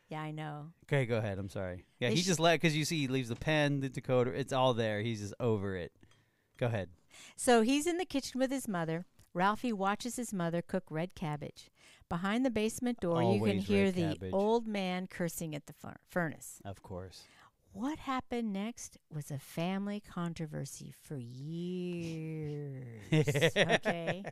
Yeah, I know. Okay, go ahead. I'm sorry. Yeah, They he sh- just let because you see he leaves the pen, the decoder. It's all there. He's just over it. Go ahead. So he's in the kitchen with his mother. Ralphie watches his mother cook red cabbage. Behind the basement door, you can hear the cabbage. old man cursing at the fur- furnace. Of course. What happened next was a family controversy for years. [LAUGHS] okay.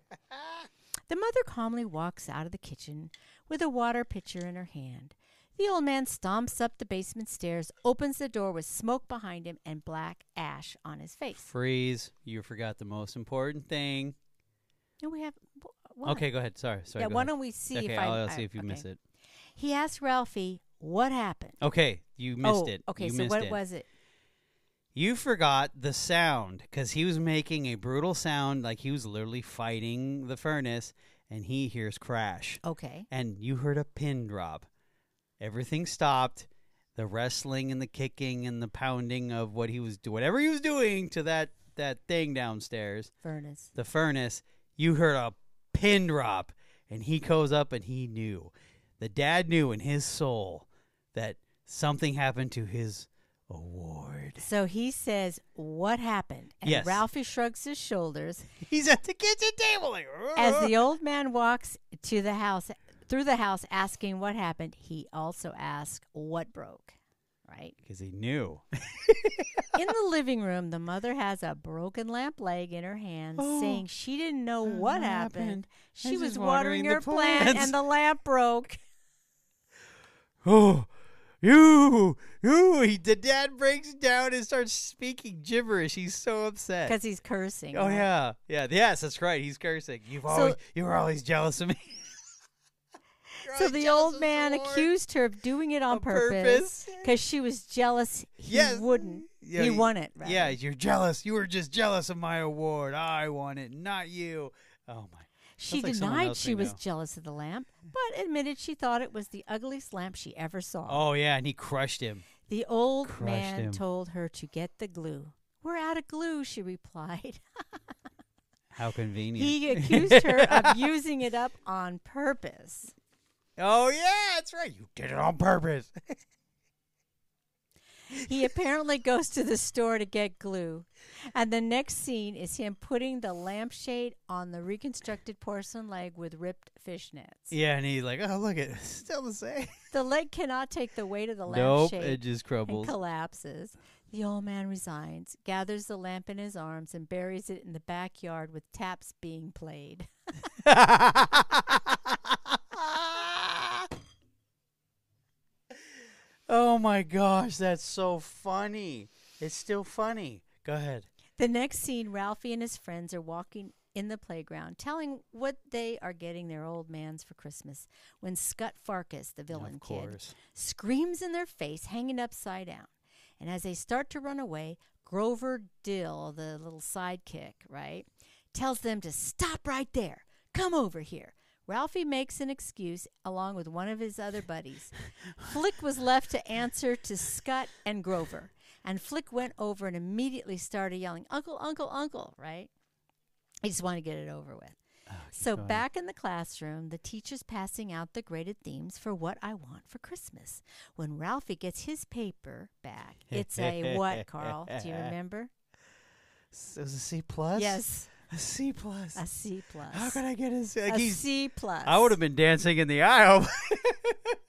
The mother calmly walks out of the kitchen with a water pitcher in her hand. The old man stomps up the basement stairs, opens the door with smoke behind him and black ash on his face. Freeze. You forgot the most important thing. And we have wh- what? Okay, go ahead. Sorry. Sorry. yeah, go why ahead. don't we see okay, if I I'll, I- see if you okay. miss it. He asked Ralphie what happened. Okay, you missed oh, it. Okay, you so what it. was it? You forgot the sound because he was making a brutal sound, like he was literally fighting the furnace, and he hears crash, Okay. and you heard a pin drop. Everything stopped. The wrestling and the kicking and the pounding of what he was doing, whatever he was doing to that that thing downstairs, Furnace. the furnace. You heard a pin drop, and he goes up and he knew. The dad knew in his soul that something happened to his award. So he says, What happened? And Yes. Ralphie shrugs his shoulders [LAUGHS] He's at the kitchen table. Like, as the old man walks to the house through the house asking what happened. He also asks what broke. Right? because he knew. [LAUGHS] In the [LAUGHS] living room, the mother has a broken lamp leg in her hand, Oh, saying she didn't know what happened? happened. She was watering watering her plant and the lamp broke. Oh, you, you. He, the dad breaks down and starts speaking gibberish. He's so upset. Because he's cursing. Oh right? yeah, yeah. Yes, that's right. He's cursing. You've So- always, you were always jealous of me. [LAUGHS] So the old man award accused her of doing it on on purpose because she was jealous he Yes. wouldn't. Yeah, he y- won it. rather. Yeah, you're jealous. You were just jealous of my award. I won it, not you. Oh my. She like denied she was know. jealous of the lamp, but admitted she thought it was the ugliest lamp she ever saw. Oh yeah, and he crushed him. the old crushed man him. told her to get the glue. We're out of glue, she replied. [LAUGHS] How convenient. he [LAUGHS] accused her of using it up on purpose. oh yeah, that's right. You did it on purpose. [LAUGHS] He apparently goes to the store to get glue. And the next scene is him putting the lampshade on the reconstructed porcelain leg with ripped fishnets. yeah, and he's like, "Oh, look it's [LAUGHS] still the same." The leg cannot take the weight of the Nope, lampshade it just crumbles. collapses. The old man resigns, gathers the lamp in his arms, and buries it in the backyard with taps being played. [LAUGHS] [LAUGHS] oh my gosh, that's so funny. It's still funny. Go ahead. The next scene, Ralphie and his friends are walking in the playground, telling what they are getting their old mans for Christmas. When Scut Farkus, the villain kid, screams in their face, hanging upside down. And as they start to run away, Grover Dill, the little sidekick, right, tells them to stop right there. Come over here. Ralphie makes an excuse along with one of his other buddies. Flick was left to answer to Scott and Grover. And Flick went over and immediately started yelling, Uncle, Uncle, Uncle, right? He just wanted to get it over with. Oh, So going. back in the classroom, the teacher's passing out the graded themes for what I want for Christmas. When Ralphie gets his paper back, it's a what, Carl? Do you [LAUGHS] remember? S- it was a C plus. Yes, a C plus. a C plus. How could I get a C? Like he's- C plus. I would have been dancing in the aisle.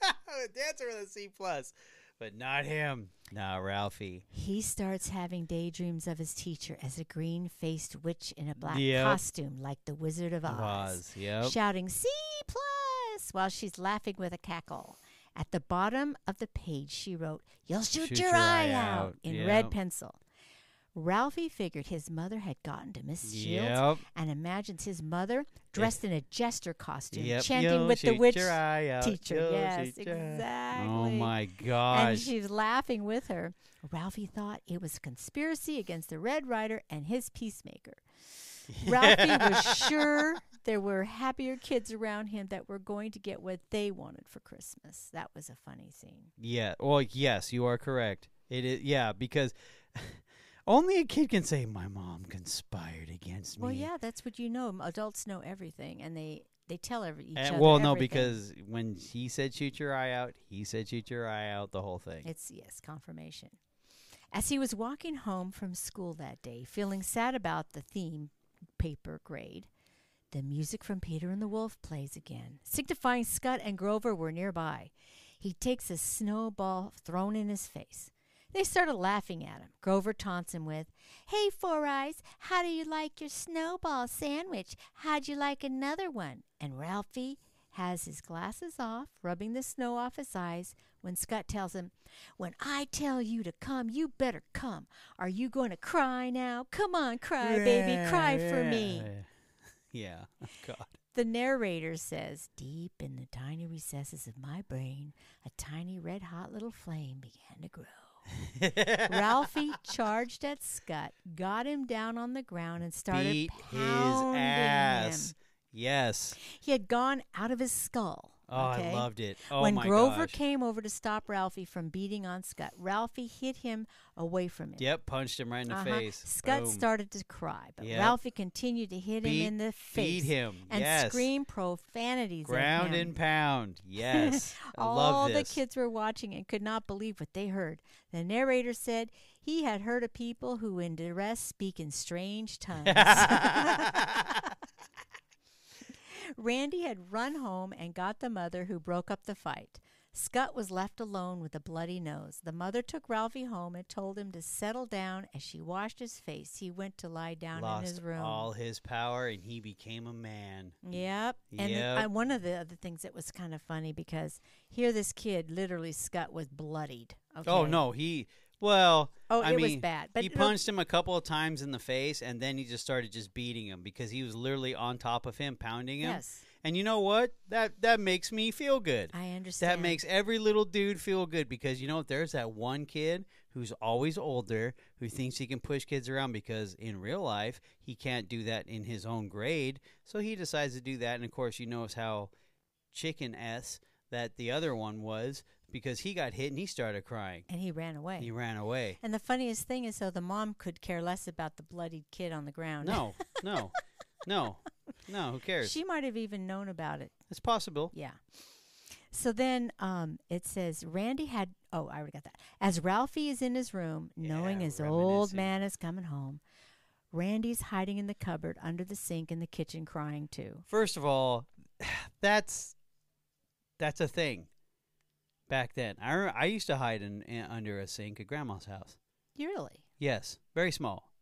I would dance with a C plus, but not him. Nah, Ralphie. He starts having daydreams of his teacher as a green-faced witch in a black Yep. costume, like the Wizard of Oz, Oz. Yep. shouting "C plus" while she's laughing with a cackle. At the bottom of the page, she wrote, "You'll shoot, your, eye, out" in Yep. red pencil. Ralphie figured his mother had gotten to Miss Shields Yep. and imagines his mother dressed in a jester costume, Yep. chanting You'll with the shoot witch your eye out. teacher. You'll yes, shoot your eye- oh exactly. Oh my god. And gosh. she's laughing with her. Ralphie thought it was a conspiracy against the Red Ryder and his peacemaker. Ralphie was [LAUGHS] sure there were happier kids around him that were going to get what they wanted for Christmas. That was a funny scene. Yeah. Well, yes, you are correct. It is. Yeah, because [LAUGHS] only a kid can say my mom conspired against me. Well, yeah, that's what you know. Adults know everything, and they they tell every each And, other. well, no, everything. because when he said shoot your eye out, he said shoot your eye out. The whole thing. It's, yes, confirmation. As he was walking home from school that day, feeling sad about the theme paper grade, the music from Peter and the Wolf plays again, signifying Scott and Grover were nearby. He takes a snowball thrown in his face. They started laughing at him. Grover taunts him with, Hey, Four Eyes, how do you like your snowball sandwich? How'd you like another one? And Ralphie has his glasses off, rubbing the snow off his eyes, when Scott tells him, When I tell you to come, you better come. Are you going to cry now? Come on, cry, baby, cry for me. [LAUGHS] Yeah. Oh, God. The narrator says, Deep in the tiny recesses of my brain, a tiny red hot little flame began to grow. Ralphie charged at Scott, got him down on the ground, and started Beat his pounding ass. him. Yes. He had gone out of his skull. Oh, okay? I loved it. Oh when Grover gosh. came over to stop Ralphie from beating on Scott, Ralphie hit him away from him. Yep, punched him right in the Uh-huh. face. Scott Boom. started to cry, but Yep. Ralphie continued to hit Beat- him in the face Beat him. and yes. scream profanities Ground and pound. Yes. [LAUGHS] I All the kids were watching and could not believe what they heard. The narrator said he had heard of people who in duress speak in strange tongues. [LAUGHS] [LAUGHS] Randy had run home and got the mother who broke up the fight. Scott was left alone with a bloody nose. The mother took Ralphie home and told him to settle down. As she washed his face, he went to lie down Lost in his room. all his power and he became a man. Yep. And Yep. I, one of the other things that was kind of funny because here this kid, literally Scott was bloodied. Oh, okay? Oh no, he well. Oh, I it was mean, bad. But he punched him a couple of times in the face, and then he just started just beating him because he was literally on top of him, pounding him. Yes. And you know what? That that makes me feel good. I understand. That makes every little dude feel good because you know what? There's that one kid who's always older who thinks he can push kids around because in real life he can't do that in his own grade. So he decides to do that. And of course, you knows how chicken s that the other one was because he got hit and he started crying. and he ran away. He ran away. and the funniest thing is, though, the mom could care less about the bloodied kid on the ground. No, [LAUGHS] no, no, no. Who cares? she might have even known about it. it's possible. Yeah. So then um, it says Randy had. Oh, I already got that. As Ralphie is in his room, knowing Yeah, his old man is coming home, Randy's hiding in the cupboard under the sink in the kitchen crying too. First of all, [SIGHS] that's that's a thing. Back then, I re- I used to hide in, in under a sink at Grandma's house. You really? Yes, very small,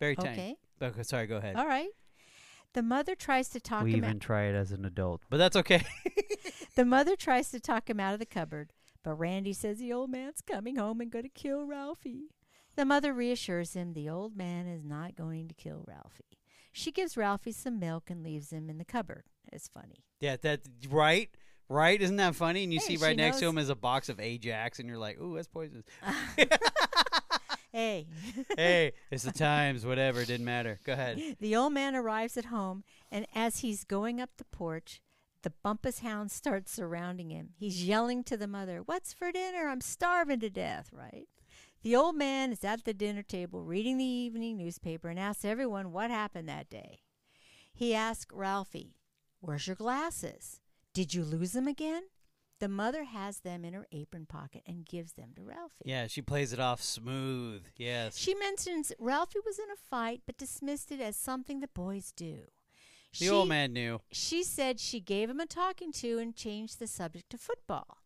very tiny. Okay. But sorry, go ahead. All right. The mother tries to talk we him even out. try it as an adult, but that's okay. [LAUGHS] The mother tries to talk him out of the cupboard, but Randy says the old man's coming home and going to kill Ralphie. The mother reassures him the old man is not going to kill Ralphie. She gives Ralphie some milk and leaves him in the cupboard. It's funny. yeah, that right, right. Isn't that funny? And you Hey, see right next to him is a box of Ajax, and you're like, "Ooh, that's poisonous." [LAUGHS] Hey. [LAUGHS] hey, it's the times. Whatever, didn't matter. Go ahead. The old man arrives at home, and as he's going up the porch, the Bumpus hound starts surrounding him. He's yelling to the mother, What's for dinner? I'm starving to death, right? The old man is at the dinner table reading the evening newspaper and asks everyone what happened that day. He asks Ralphie, Where's your glasses? Did you lose them again? The mother has them in her apron pocket and gives them to Ralphie. Yeah, she plays it off smooth. Yes. She mentions Ralphie was in a fight but dismissed it as something that boys do. the old man knew. She said she gave him a talking to and changed the subject to football.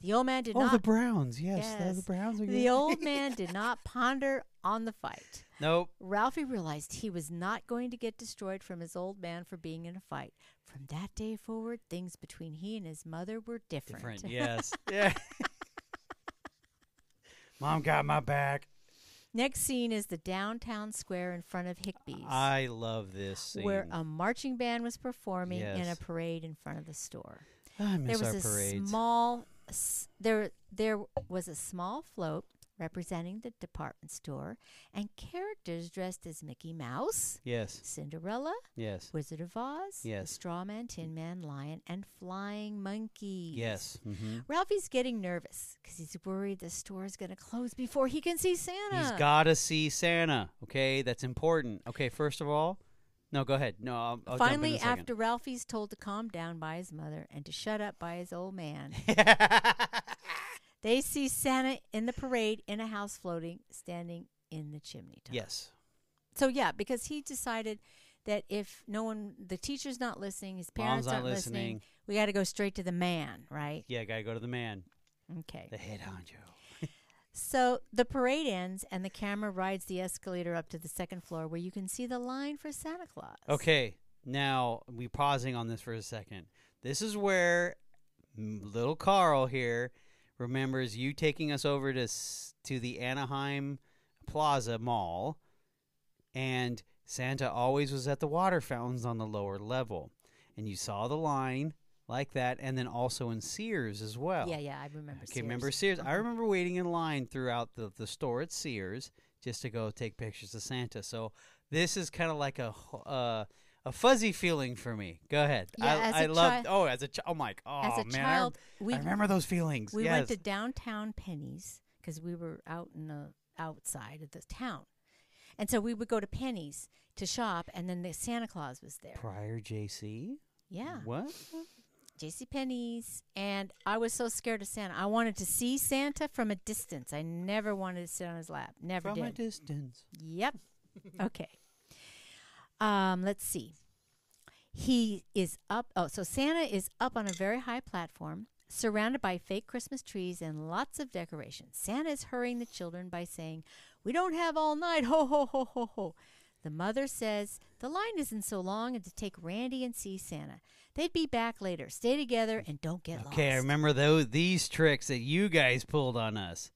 The old man did oh, not. the Browns. Yes, the- Yes. the Browns are good. the old man did not ponder on the fight. Nope. Ralphie realized he was not going to get destroyed from his old man for being in a fight. From that day forward, things between he and his mother were different. Different. Yes. [LAUGHS] yeah. [LAUGHS] Mom got my back. Next scene is the downtown square in front of Higbee's, I love this scene. where a marching band was performing in a parade in front of the store. I miss there our was a parades. small s- there there was a small float representing the department store and characters dressed as Mickey Mouse, yes. Cinderella, Yes. Wizard of Oz, Yes. Straw Man, Tin Man, Lion, and Flying Monkey. Yes. hmm Ralphie's getting nervous because he's worried the store is going to close before he can see Santa. He's got to see Santa. Okay, that's important. Okay, first of all, no, go ahead. No, I'll, I'll Finally, jump in a after Ralphie's told to calm down by his mother and to shut up by his old man, [LAUGHS] They see Santa in the parade in a house floating, standing in the chimney top. yes. So yeah, because he decided that if no one, the teacher's not listening, his parents Mom's aren't listening, listening. we got to go straight to the man, right? Yeah, gotta go to the man, Okay. the head honcho. So the parade ends, and the camera rides the escalator up to the second floor, where you can see the line for Santa Claus. Okay, now we pausing on this for a second. This is where little Carl here remembers you taking us over to to the Anaheim Plaza Mall, and Santa always was at the water fountains on the lower level, and you saw the line like that, and then also in Sears as well. Yeah, yeah, I remember. Okay, remember Sears? I Mhm. remember waiting in line throughout the, the store at Sears just to go take pictures of Santa. So this is kind of like a. uh, a fuzzy feeling for me. Go ahead. Yeah, I, as I a love. chi- oh, as a child. Oh my. Oh As a man, I rem- child, I, we remember those feelings. we yes. went to downtown Penney's because we were out in the outside of the town, and so we would go to Penney's to shop, and then the Santa Claus was there. prior JC. Yeah, What? J.C. Penney's, and I was so scared of Santa. I wanted to see Santa from a distance. I never wanted to sit on his lap. Never From a distance. Yep. [LAUGHS] okay. Um, let's see. He is up. Oh, so Santa is up on a very high platform, surrounded by fake Christmas trees and lots of decorations. Santa is hurrying the children by saying, "We don't have all night." [LAUGHS] Ho ho ho ho ho. The mother says the line isn't so long, and to take Randy and see Santa. They'd be back later. Stay together and don't get lost. Okay, I remember those these tricks that you guys pulled on us.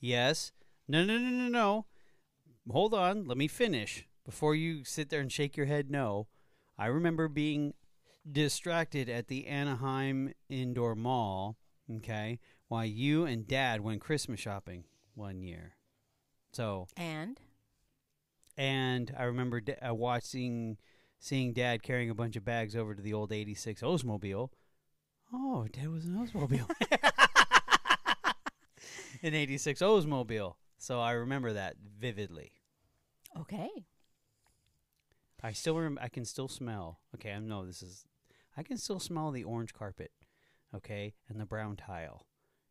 Yes. No, no, no, no, no. Hold on. Let me finish before you sit there and shake your head. No, I remember being distracted at the Anaheim Indoor Mall, okay, while you and Dad went Christmas shopping one year. So, And and I remember da- uh, watching, seeing Dad carrying a bunch of bags over to the old '86 Oldsmobile. Oh, Dad was an Oldsmobile. [LAUGHS] An '86 Oldsmobile. So I remember that vividly. okay. I still rem- I can still smell. Okay, I know this is. I can still smell the orange carpet, okay, and the brown tile,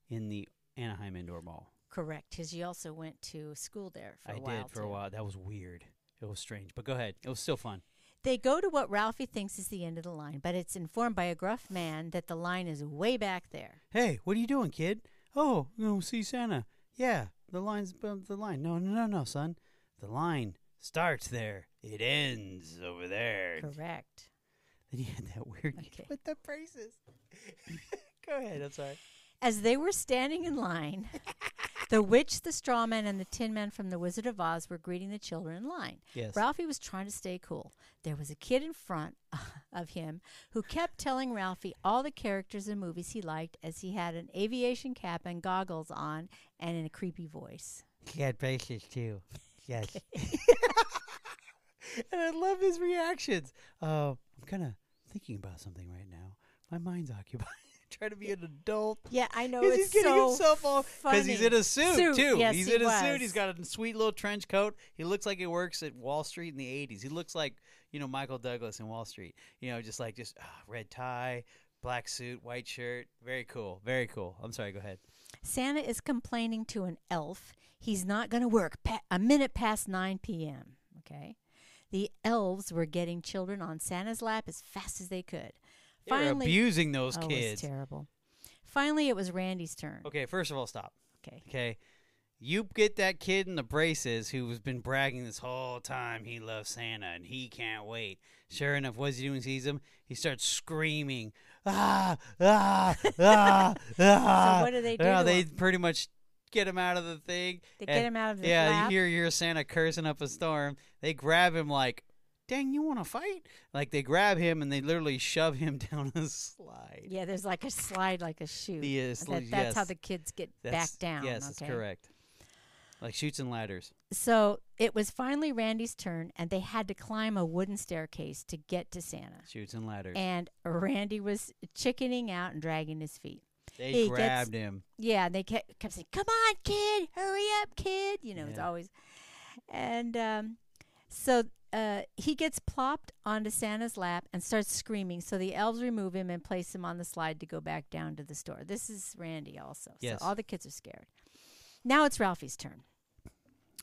in the Anaheim Indoor Mall. Correct. Because you also went to school there for a I while. I did for a while. That was weird. It was strange, but go ahead. It was still fun. They go to what Ralphie thinks is the end of the line, but it's informed by a gruff man that the line is way back there. Hey, what are you doing, kid? Oh, you know, see Santa. Yeah, the line's the line. No, no, no, no, son. The line starts there. It ends over there. Correct. [LAUGHS] Then you had that weird kid Okay. [LAUGHS] with the braces. [LAUGHS] go ahead. I'm sorry. As they were standing in line, the witch, the straw man, and the tin man from the Wizard of Oz were greeting the children in line. Yes. Ralphie was trying to stay cool. There was a kid in front of him who kept telling Ralphie all the characters and movies he liked as he had an aviation cap and goggles on and in a creepy voice. He had braces too. Yes. And I love his reactions. Uh, I'm kind of thinking about something right now. My mind's [LAUGHS] occupied. Trying to be an adult. Yeah, I know. Because It's he's getting so himself all because he's in a suit, Suit, too. yes, he's he in a was. suit. He's got a sweet little trench coat. He looks like he works at Wall Street in the '80s. He looks like you know Michael Douglas in Wall Street. You know, just like just ah, red tie, black suit, white shirt. Very cool. Very cool. I'm sorry. Go ahead. Santa is complaining to an elf he's not going to work pa- a minute past 9 p.m. Okay. The elves were getting children on Santa's lap as fast as they could. They were Finally, abusing those oh, kids. It was terrible. Finally, it was Randy's turn. Okay, first of all, stop. Okay. Okay. You get that kid in the braces who's been bragging this whole time he loves Santa and he can't wait. Sure enough, what does he do when he sees him? He starts screaming, ah, ah, ah, [LAUGHS] ah. So what do they do to they him? pretty much get him out of the thing. They and- get him out of the Yeah, lap. you hear your Santa cursing up a storm. They grab him like, dang, you want to fight? Like they grab him and they literally shove him [LAUGHS] down a slide. yeah, there's like a slide, like a chute. Yes, That- that's how the kids get That's- back down. Yes, okay? that's correct. Like chutes and ladders. So it was finally Randy's turn, and they had to climb a wooden staircase to get to Santa. Chutes and ladders. And Randy was chickening out and dragging his feet. They he gets- grabbed him. Yeah, they kept, kept saying, "Come on, kid, hurry up, kid." You know, it's always. And um, so uh, he gets plopped onto Santa's lap and starts screaming. So the elves remove him and place him on the slide to go back down to the store. This is Randy also. Yes. So all the kids are scared. Now it's Ralphie's turn.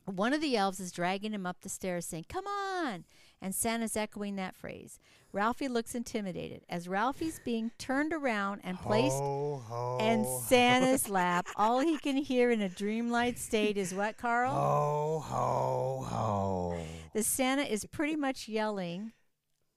One of the elves is dragging him up the stairs, saying, Come on! And Santa's echoing that phrase. Ralphie looks intimidated. As Ralphie's being turned around and placed Ho, ho, and Santa's lap. All he can hear in a dreamlike state is what, Carl? Ho, ho, ho. The Santa is pretty much yelling,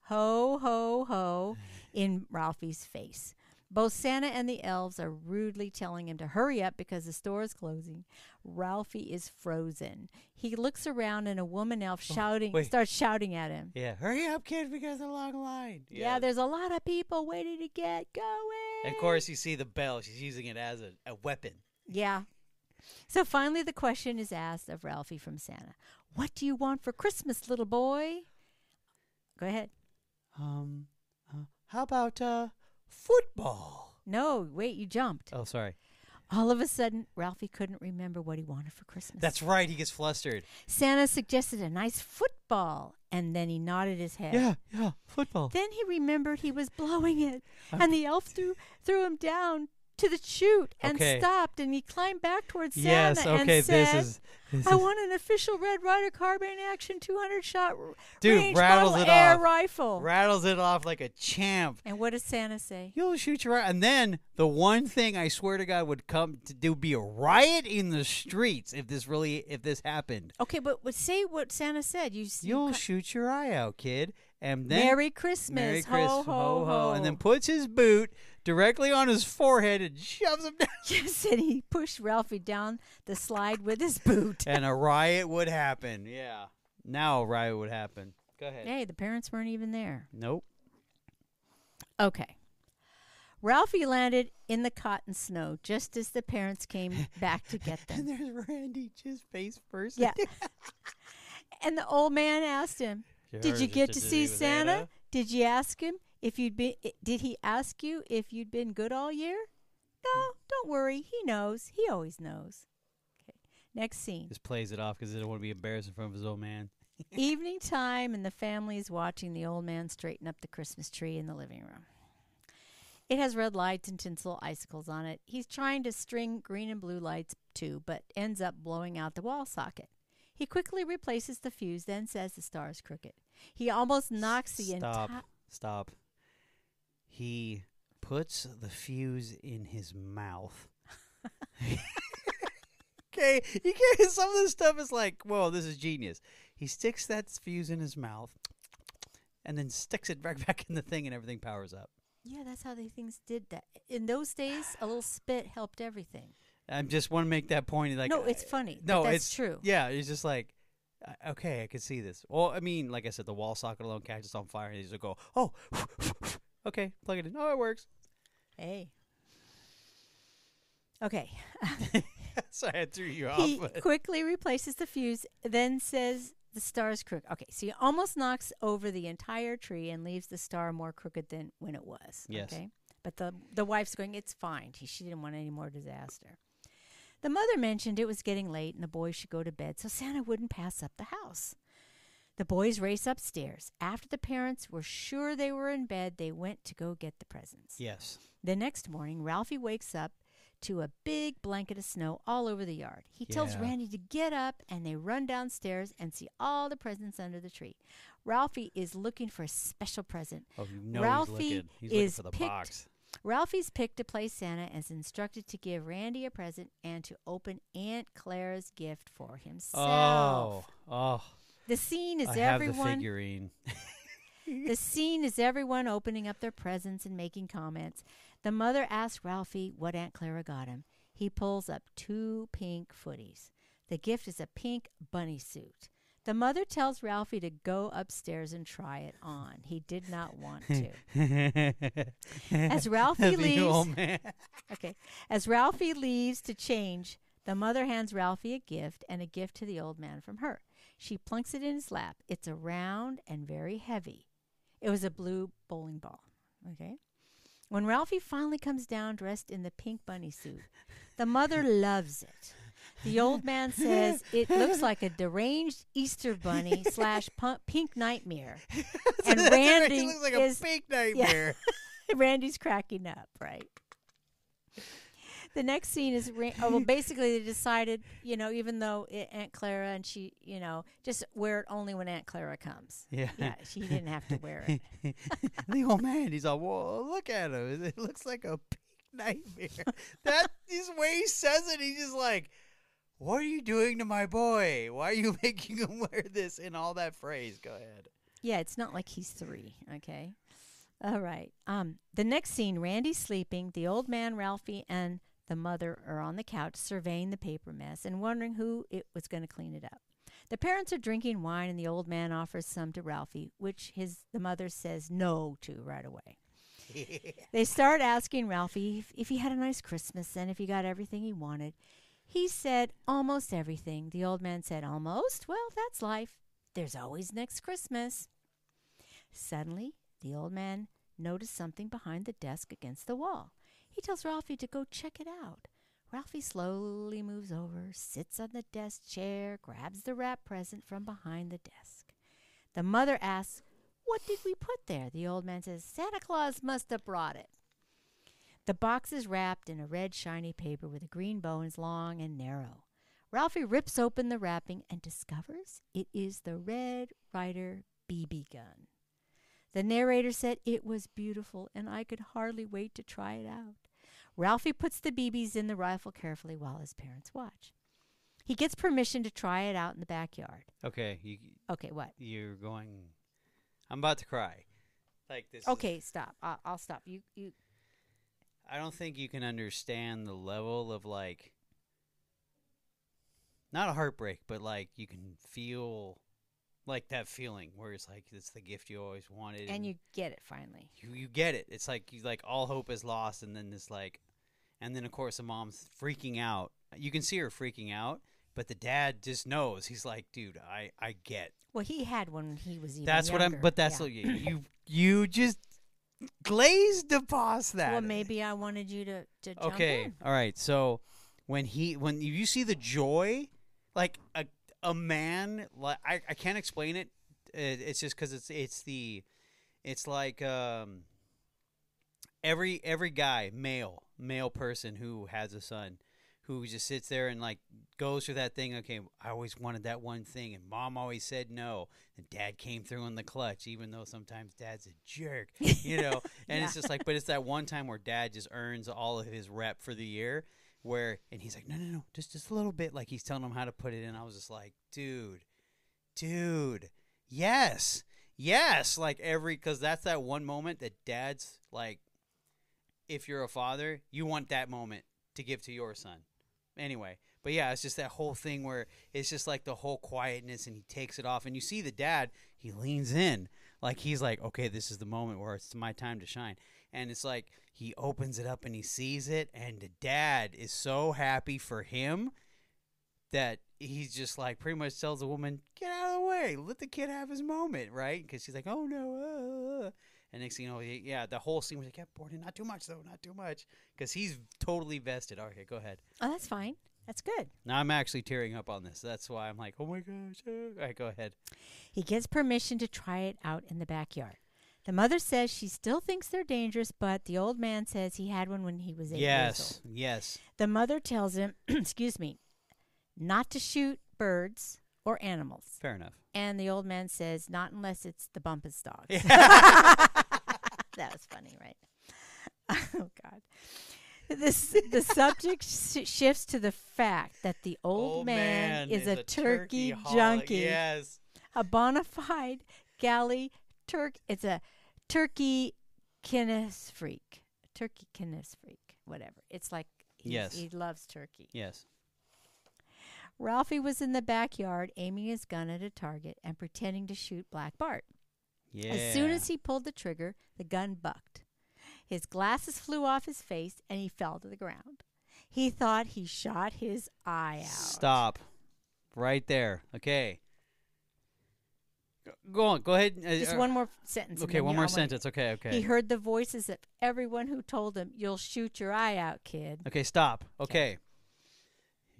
ho, ho, ho, in Ralphie's face. Both Santa and the elves are rudely telling him to hurry up because the store is closing. Ralphie is frozen. He looks around and a woman elf shouting wait. starts shouting at him. Yeah, hurry up, kid, because a long line. Yeah. there's a lot of people waiting to get going. And of course, you see the bell. She's using it as a, a weapon. Yeah. So finally, the question is asked of Ralphie from Santa What do you want for Christmas, little boy? Go ahead. Um, uh, how about uh, football? No, wait, you jumped. Oh, sorry. All of a sudden, Ralphie couldn't remember what he wanted for Christmas. That's right. He gets flustered. Santa suggested a nice football, and then he nodded his head. Yeah, yeah, football. Then he remembered he was blowing it, and the elf threw, threw him down to the chute and Okay. stopped, and he climbed back towards Santa yes. and said, this is. This I want an official Red Ryder carbine action 200 shot Dude, range rattles model it air off. rifle. rattles it off like a champ. and what does Santa say? You'll shoot your eye. And then the one thing I swear to God would come to do be a riot in the streets if this really if this happened. Okay, but, but say what Santa said. You, You'll shoot your eye out, kid. And then Merry Christmas, Merry ho, Christmas, ho, ho, and then puts his boot directly on his forehead and shoves him down. [LAUGHS] Yes, and he pushed Ralphie down the slide with his boot. and a riot would [LAUGHS] happen. Yeah. Now a riot would happen. Go ahead. hey, the parents weren't even there. Nope. Okay. Ralphie landed in the cotton snow just as the parents came [LAUGHS] back to get them. And there's Randy just face first. Yeah. and the old man asked him, "Did you get to see Santa? Did you ask him if you'd been did he ask you if you'd been good all year?" No, don't worry. He knows. He always knows. Okay. Next scene. Just plays it off because he don't want to be embarrassed in front of his old man. [LAUGHS] Evening time, and the family is watching the old man straighten up the Christmas tree in the living room. It has red lights and tinsel icicles on it. He's trying to string green and blue lights too, but ends up blowing out the wall socket. He quickly replaces the fuse, then says the star is crooked. He almost knocks the Stop. entire. Stop. He puts the fuse in his mouth. okay, you can't. Some of this stuff is like, whoa, this is genius. He sticks that fuse in his mouth, and then sticks it right [LAUGHS] back in the thing, and everything powers up. Yeah, that's how they things did that. In those days, a little spit helped everything. I just want to make that point. Like, no, it's funny. No, that's it's true. Yeah, it's just like, uh, okay, I can see this. Well, I mean, like I said, the wall socket alone catches on fire, and you just go, oh, okay, plug it in. Oh, it works. Hey. Okay. [LAUGHS] Sorry, I threw you off. He but- quickly replaces the fuse, then says the star is crooked. Okay, so he almost knocks over the entire tree and leaves the star more crooked than when it was. Yes. Okay. But the the wife's going, it's fine. He, she didn't want any more disaster. The mother mentioned it was getting late and the boys should go to bed so Santa wouldn't pass up the house. The boys race upstairs. After the parents were sure they were in bed, they went to go get the presents. yes. The next morning, Ralphie wakes up to a big blanket of snow all over the yard. He tells Yeah. Randy to get up, and they run downstairs and see all the presents under the tree. Ralphie is looking for a special present. Oh, you know Ralphie he's looking. He's looking for the picked- box. Ralphie's picked to play Santa and is instructed to give Randy a present and to open Aunt Clara's gift for himself. Oh, oh. The scene is I have the everyone figurine. [LAUGHS] The scene is everyone opening up their presents and making comments. The mother asks Ralphie what Aunt Clara got him. He pulls up two pink footies. The gift is a pink bunny suit. The mother tells Ralphie to go upstairs and try it on. He did not want to. [LAUGHS] As Ralphie leaves-. [LAUGHS] Okay. As Ralphie leaves to change, the mother hands Ralphie a gift and a gift to the old man from her. She plunks it in his lap. It's a round and very heavy. It was a blue bowling ball. Okay. When Ralphie finally comes down dressed in the pink bunny suit, the mother [LAUGHS] loves it. The old man says it looks like a deranged Easter bunny slash pink nightmare. [LAUGHS] And Randy like is- a [LAUGHS] big nightmare. Randy's cracking up, right? The next scene is Ra- oh, well, basically they decided, you know, even though it, Aunt Clara and she, you know, just wear it only when Aunt Clara comes. Yeah. Yeah, she didn't have to wear it. [LAUGHS] the old man, he's all, whoa, look at him. It looks like a big nightmare. [LAUGHS] that is the way he says it. He's just like, what are you doing to my boy? Why are you [LAUGHS] making him wear this? And all that phrase. Go ahead. Yeah, it's not like he's three. Okay. All right. Um, the next scene, Randy's sleeping. The old man, Ralphie, and the mother are on the couch surveying the paper mess and wondering who it was going to clean it up. The parents are drinking wine, and the old man offers some to Ralphie, which his the mother says no to right away. [LAUGHS] They start asking Ralphie if, if he had a nice Christmas and if he got everything he wanted. He said almost everything. The old man said almost. Well, that's life. There's always next Christmas. Suddenly, the old man noticed something behind the desk against the wall. He tells Ralphie to go check it out. Ralphie slowly moves over, sits on the desk chair, grabs the wrap present from behind the desk. The mother asks, What did we put there? The old man says, Santa Claus must have brought it. The box is wrapped in a red shiny paper with a green bow and is long and narrow. Ralphie rips open the wrapping and discovers it is the Red Ryder BB gun. The narrator said it was beautiful and I could hardly wait to try it out. Ralphie puts the BBs in the rifle carefully while his parents watch. He gets permission to try it out in the backyard. Okay. You, Okay, what? you're going. I'm about to cry. Like this. is- Okay, stop. I'll, I'll stop. You, you. I don't think you can understand the level of like not a heartbreak, but like you can feel like that feeling where it's like it's the gift you always wanted, And you get it finally. you you get it. It's like you like all hope is lost, and then this like, and then of course the mom's freaking out. You can see her freaking out, but the dad just knows. He's like, dude, I I get. Well, he had one when he was even That's what I'm. But that's Yeah. what you you you just glazed past that. Well, maybe I wanted you to, to jump Okay, in. all right. So when he when you see the joy, like a a man, like I, I can't explain it. It- It's just because it's it's the it's like um every every guy male male person who has a son who just sits there and like goes through that thing okay i always wanted that one thing and mom always said no and dad came through in the clutch even though sometimes dad's a jerk you know? [LAUGHS] And it's just like but it's that one time where dad just earns all of his rep for the year where and he's like no no no just just a little bit like he's telling him how to put it in. I was just like dude dude yes yes like every because that's that one moment that dad's like if you're a father you want that moment to give to your son. Anyway but yeah it's just that whole thing where it's just like the whole quietness and he takes it off and you see the dad he leans in. Like he's like okay this is the moment where it's my time to shine. And it's like he opens it up and he sees it and the dad is so happy for him that he's just like pretty much tells the woman get out of the way. Let the kid have his moment right? Because she's like oh no uh, uh." And next thing you know he- yeah the whole scene was like yeah Borden not too much though not too much because he's totally vested okay go ahead Oh, that's fine. That's good. now i'm actually tearing up on this that's why i'm like oh my gosh [LAUGHS] all right go ahead He gets permission to try it out in the backyard. The mother says she still thinks they're dangerous, but the old man says he had one when he was eight years yes old. yes The mother tells him, [CLEARS THROAT] excuse me, not to shoot birds or animals. fair enough And the old man says, not unless it's the Bumpus dog. [LAUGHS] [LAUGHS] that was funny, right? [LAUGHS] oh, God. This, the subject [LAUGHS] sh- shifts to the fact that the old, man, is, a, turkey, holic. junkie, yes a bona fide galley turk. It's a turkey kinnis freak, turkey kinnis freak, whatever. It's like Yes. he loves turkey. yes Ralphie was in the backyard aiming his gun at a target and pretending to shoot Black Bart. Yeah As soon as he pulled the trigger, the gun bucked. His glasses flew off his face and he fell to the ground. He thought he shot his eye out. Stop. Right there. Okay. Go- on. Go ahead. uh, Just uh, one more sentence. Okay, one more sentence. Okay, okay. He heard the voices of everyone who told him, You'll shoot your eye out, kid. Okay, stop. Okay.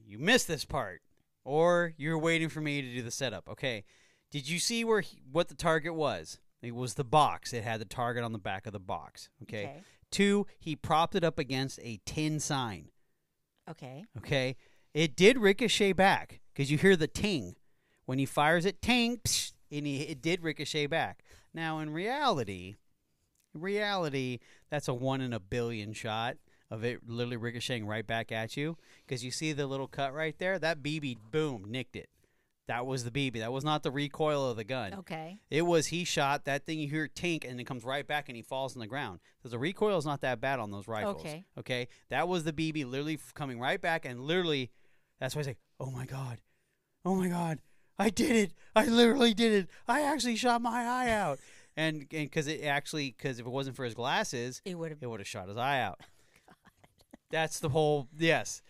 You missed this part. Or you're waiting for me to do the setup. Okay. Did you see where he, what the target was? It was the box. It had the target on the back of the box. Okay. Two, he propped it up against a tin sign. Okay. Okay. It did ricochet back because you hear the ting. When he fires it, ting, psh, and he, it did ricochet back. Now, in reality, in reality, that's a one in a billion shot of it literally ricocheting right back at you. Because you see the little cut right there? That BB, boom, nicked it. That was the BB. That was not the recoil of the gun. Okay. It was he shot that thing. You hear it tink, and it comes right back, and he falls on the ground. Because the recoil is not that bad on those rifles. Okay. Okay. That was the BB, literally coming right back, and literally, that's why I say, "Oh my god, oh my god, I did it! I literally did it! I actually shot my eye out!" [LAUGHS] and and because it actually, because if it wasn't for his glasses, It would have it would have shot his eye out. [LAUGHS] Oh that's the whole yes.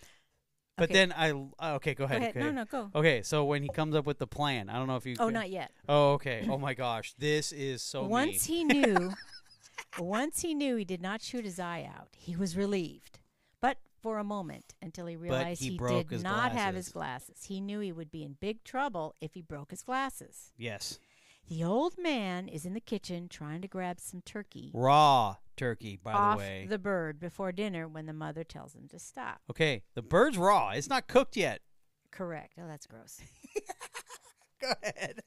But Okay. then I uh, okay, go Go ahead. ahead. okay. No, no, go. Okay, so when he comes up with the plan, I don't know if you. Oh, not yet. Oh, okay. Oh my gosh, this is so. me. once he knew, [LAUGHS] once he knew he did not shoot his eye out, he was relieved. But for a moment, until he realized he broke did his not have his glasses. He knew he would be in big trouble if he broke his glasses. yes, The old man is in the kitchen trying to grab some turkey raw turkey. By off the way, the bird before dinner when the mother tells him to stop. okay, the bird's raw. It's not cooked yet. Correct. Oh, that's gross. [LAUGHS] Go ahead.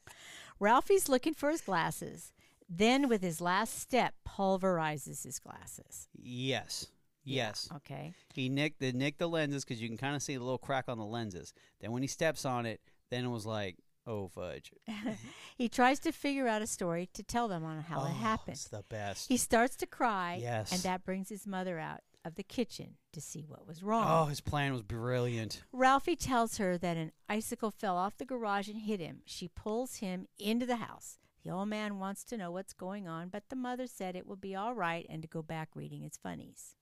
Ralphie's looking for his glasses. Then, with his last step, pulverizes his glasses. Yes, yes. Okay. He nicked the nicked the lenses because you can kind of see a little crack on the lenses. Then when he steps on it, then it was like, oh fudge. [LAUGHS] he tries to figure out a story to tell them on how oh, it happened. It's the best. He starts to cry, Yes. and that brings his mother out. of the kitchen to see what was wrong. Oh, his plan was brilliant. Ralphie tells her that an icicle fell off the garage and hit him. She pulls him into the house. The old man wants to know what's going on, but the mother said it will be all right and to go back reading his funnies.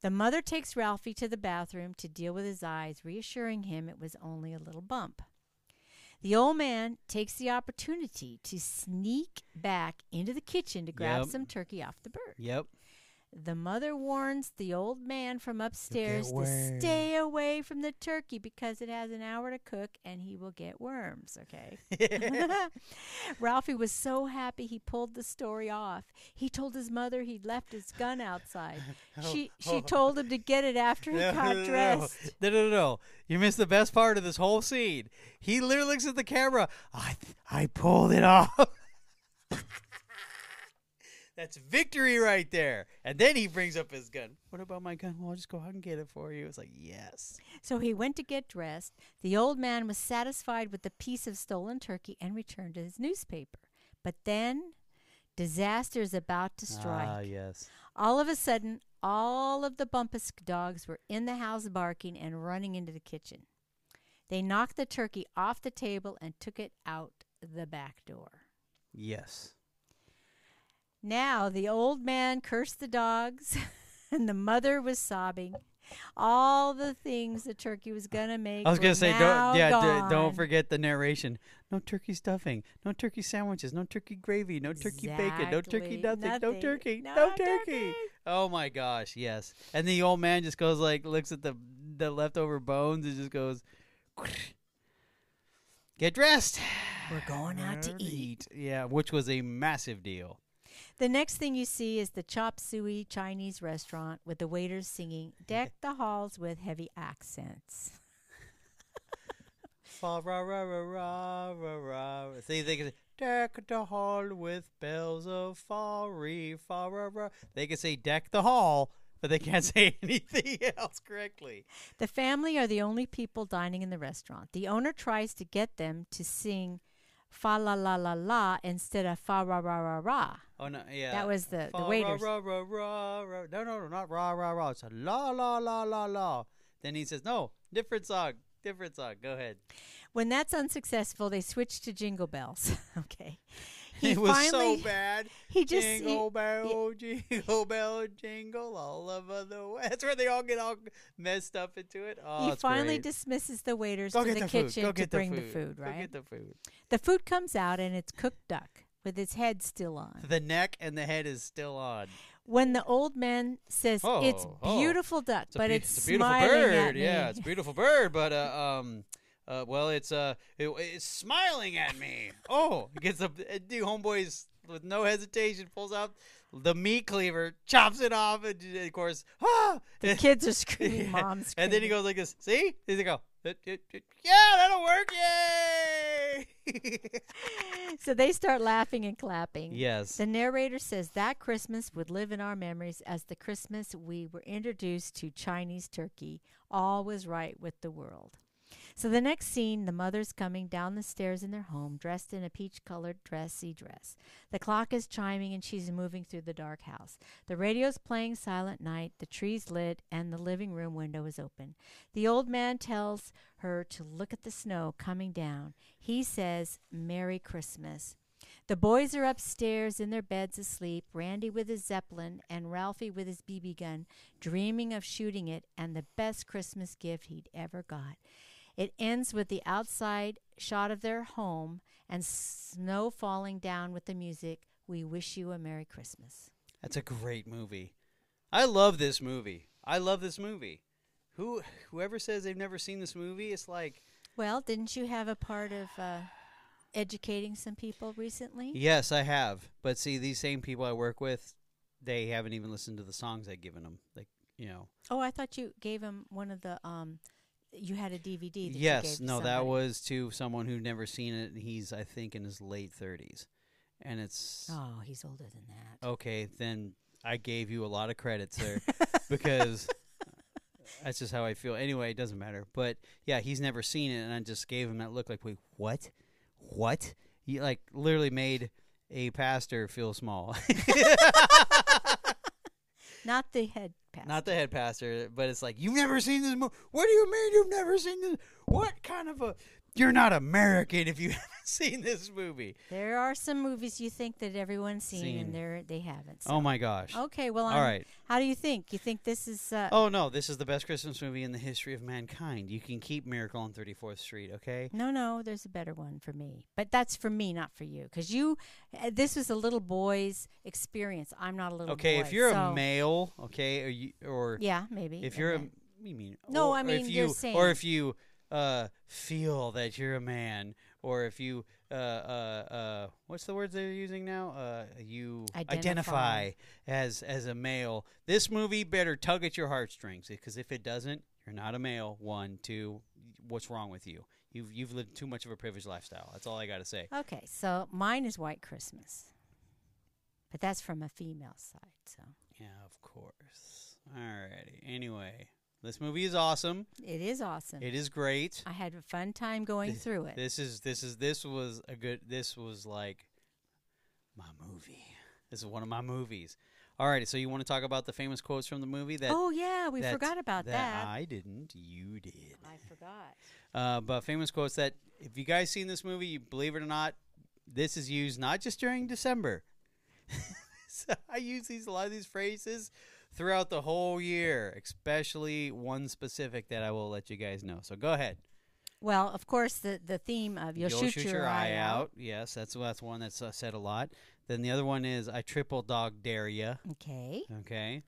The mother takes Ralphie to the bathroom to deal with his eyes, reassuring him it was only a little bump. The old man takes the opportunity to sneak back into the kitchen to grab Yep. some turkey off the bird. Yep. The mother warns the old man from upstairs to stay away from the turkey because it has an hour to cook and he will get worms, okay? [LAUGHS] [LAUGHS] Ralphie was so happy he pulled the story off. He told his mother he'd left his gun outside. [LAUGHS] she she oh. told him to get it after he No, got no, dressed. No, no, no, no. You missed the best part of this whole scene. He literally looks at the camera. I, I pulled it off. That's victory right there. And then he brings up his gun. What about my gun? Well, I'll just go out and get it for you. It's like, yes. So he went to get dressed. The old man was satisfied with the piece of stolen turkey and returned to his newspaper. But then disaster is about to strike. Ah, yes. All of a sudden, all of the Bumpus dogs were in the house barking and running into the kitchen. They knocked the turkey off the table and took it out the back door. Yes. Now the old man cursed the dogs, [LAUGHS] and the mother was sobbing. All the things the turkey was gonna make. I was gonna say, don't yeah, d- don't forget the narration. No turkey stuffing, no turkey sandwiches, no turkey gravy, no turkey bacon, no turkey Exactly. nothing, no Nothing. turkey, No no, turkey. turkey. Oh my gosh, yes. And the old man just goes like, looks at the the leftover bones and just goes, get dressed. We're going out to eat. Yeah, which was a massive deal. The next thing you see is the chop suey Chinese restaurant with the waiters singing "Deck the halls with heavy accents." [LAUGHS] Fa ra ra ra ra ra ra. See, they can say, deck the hall with bells of fa ra ra. They can say deck the hall, but they can't [LAUGHS] say anything else correctly. The family are the only people dining in the restaurant. The owner tries to get them to sing fa la la la la instead of fa ra ra ra ra. Oh no, yeah. That was the, Fa the waiters. ra ra ra ra. No, no, no, not ra ra ra. It's a la la la la la. Then he says, no, different song, different song. Go ahead. When that's unsuccessful, they switch to jingle bells. [LAUGHS] okay. He [LAUGHS] it was finally so bad. he just he- jingle bell, jingle bell, jingle all over the way. That's where they all get all messed up into it. Oh, he finally great. dismisses the waiters Go to the, the kitchen to bring the the food. food, Go right? get the food. The food comes out and it's cooked duck with its head still on. The neck and the head is still on. When the old man says it's Oh, oh. beautiful duck, It's but be- it's, it's a beautiful smiling bird. at me. Yeah, it's a beautiful bird, but uh, um, uh, well, it's uh, it, it's smiling at me. Oh, gets a the homeboys with no hesitation pulls out the meat cleaver, chops it off, and of course, ah, the [LAUGHS] kids are screaming, Yeah. mom's And then he goes like this. See? He's go. "It- it- it- Yeah, that'll work. Yay! [LAUGHS] so they start laughing and clapping. yes. The narrator says that Christmas would live in our memories as the Christmas we were introduced to Chinese turkey. All was right with the world. So the next scene, the mother's coming down the stairs in their home, dressed in a peach-colored dressy dress. The clock is chiming and she's moving through the dark house. The radio's playing Silent Night, the tree's lit, and the living room window is open. The old man tells her to look at the snow coming down. He says, Merry Christmas. The boys are upstairs in their beds asleep, Randy with his Zeppelin and Ralphie with his BB gun, dreaming of shooting it and the best Christmas gift he'd ever got. It ends with the outside shot of their home and snow falling down with the music. We wish you a Merry Christmas. That's a great movie. I love this movie. I love this movie. Who whoever says they've never seen this movie, it's like Well, didn't you have a part of uh, educating some people recently? yes, I have. But see, these same people I work with, they haven't even listened to the songs I've given them. Like you know, Oh, I thought you gave him one of the. Um, you had a DVD. That you yes, no, that was to someone who'd never seen it. and He's I think in his late thirties, and it's Oh, he's older than that. okay. Then I gave you a lot of credit, sir, [LAUGHS] because that's just how I feel. Anyway, it doesn't matter. But yeah, he's never seen it, and I just gave him that look like, wait, what? What? He like literally made a pastor feel small. [LAUGHS] [LAUGHS] Not the head pastor. Not the head pastor, but it's like you've never seen this movie. What do you mean you've never seen this? What kind of a? You're not American if you [LAUGHS] haven't seen this movie. There are some movies you think that everyone's seen, Seen. and they're they haven't. So. Oh my gosh! Okay, well, All I'm- right. How do you think? You think this is? Uh, Oh no, this is the best Christmas movie in the history of mankind. You can keep Miracle on 34th Street, okay? No, no, there's a better one for me. But that's for me, not for you. Because you, uh, this was a little boy's experience. I'm not a little boy. Okay, boy. if you're so- a male, okay, or you, or Yeah, maybe. if you're a, you mean No, or I if mean, you, you're or saying- if you uh feel that you're a man, or if you uh uh uh what's the words they're using now? Uh, you Identify. as as a male. This movie better tug at your heartstrings because if it doesn't, you're not a male. One, two, what's wrong with you? You've you've lived too much of a privileged lifestyle. That's all I got to say. Okay, so mine is White Christmas. But that's from a female side, so Yeah, of course. Alrighty. Anyway, this movie is awesome. it is awesome. It is great. I had a fun time going This- through it. This is this is this was a good. This was like my movie. This is one of my movies. Alrighty. So you want to talk about the famous quotes from the movie that? oh yeah, we that- forgot about that. I didn't. You did. I forgot. Uh, but famous quotes that if you guys seen this movie, you believe it or not, this is used not just during December. [LAUGHS] so I use these a lot of these phrases throughout the whole year, especially one specific that I will let you guys know. So go ahead. Well, of course, the the theme of you'll, shoot, your, eye out. Yes, that's that's one that's uh, said a lot. Then the other one is I triple dog dare ya. Okay. Okay.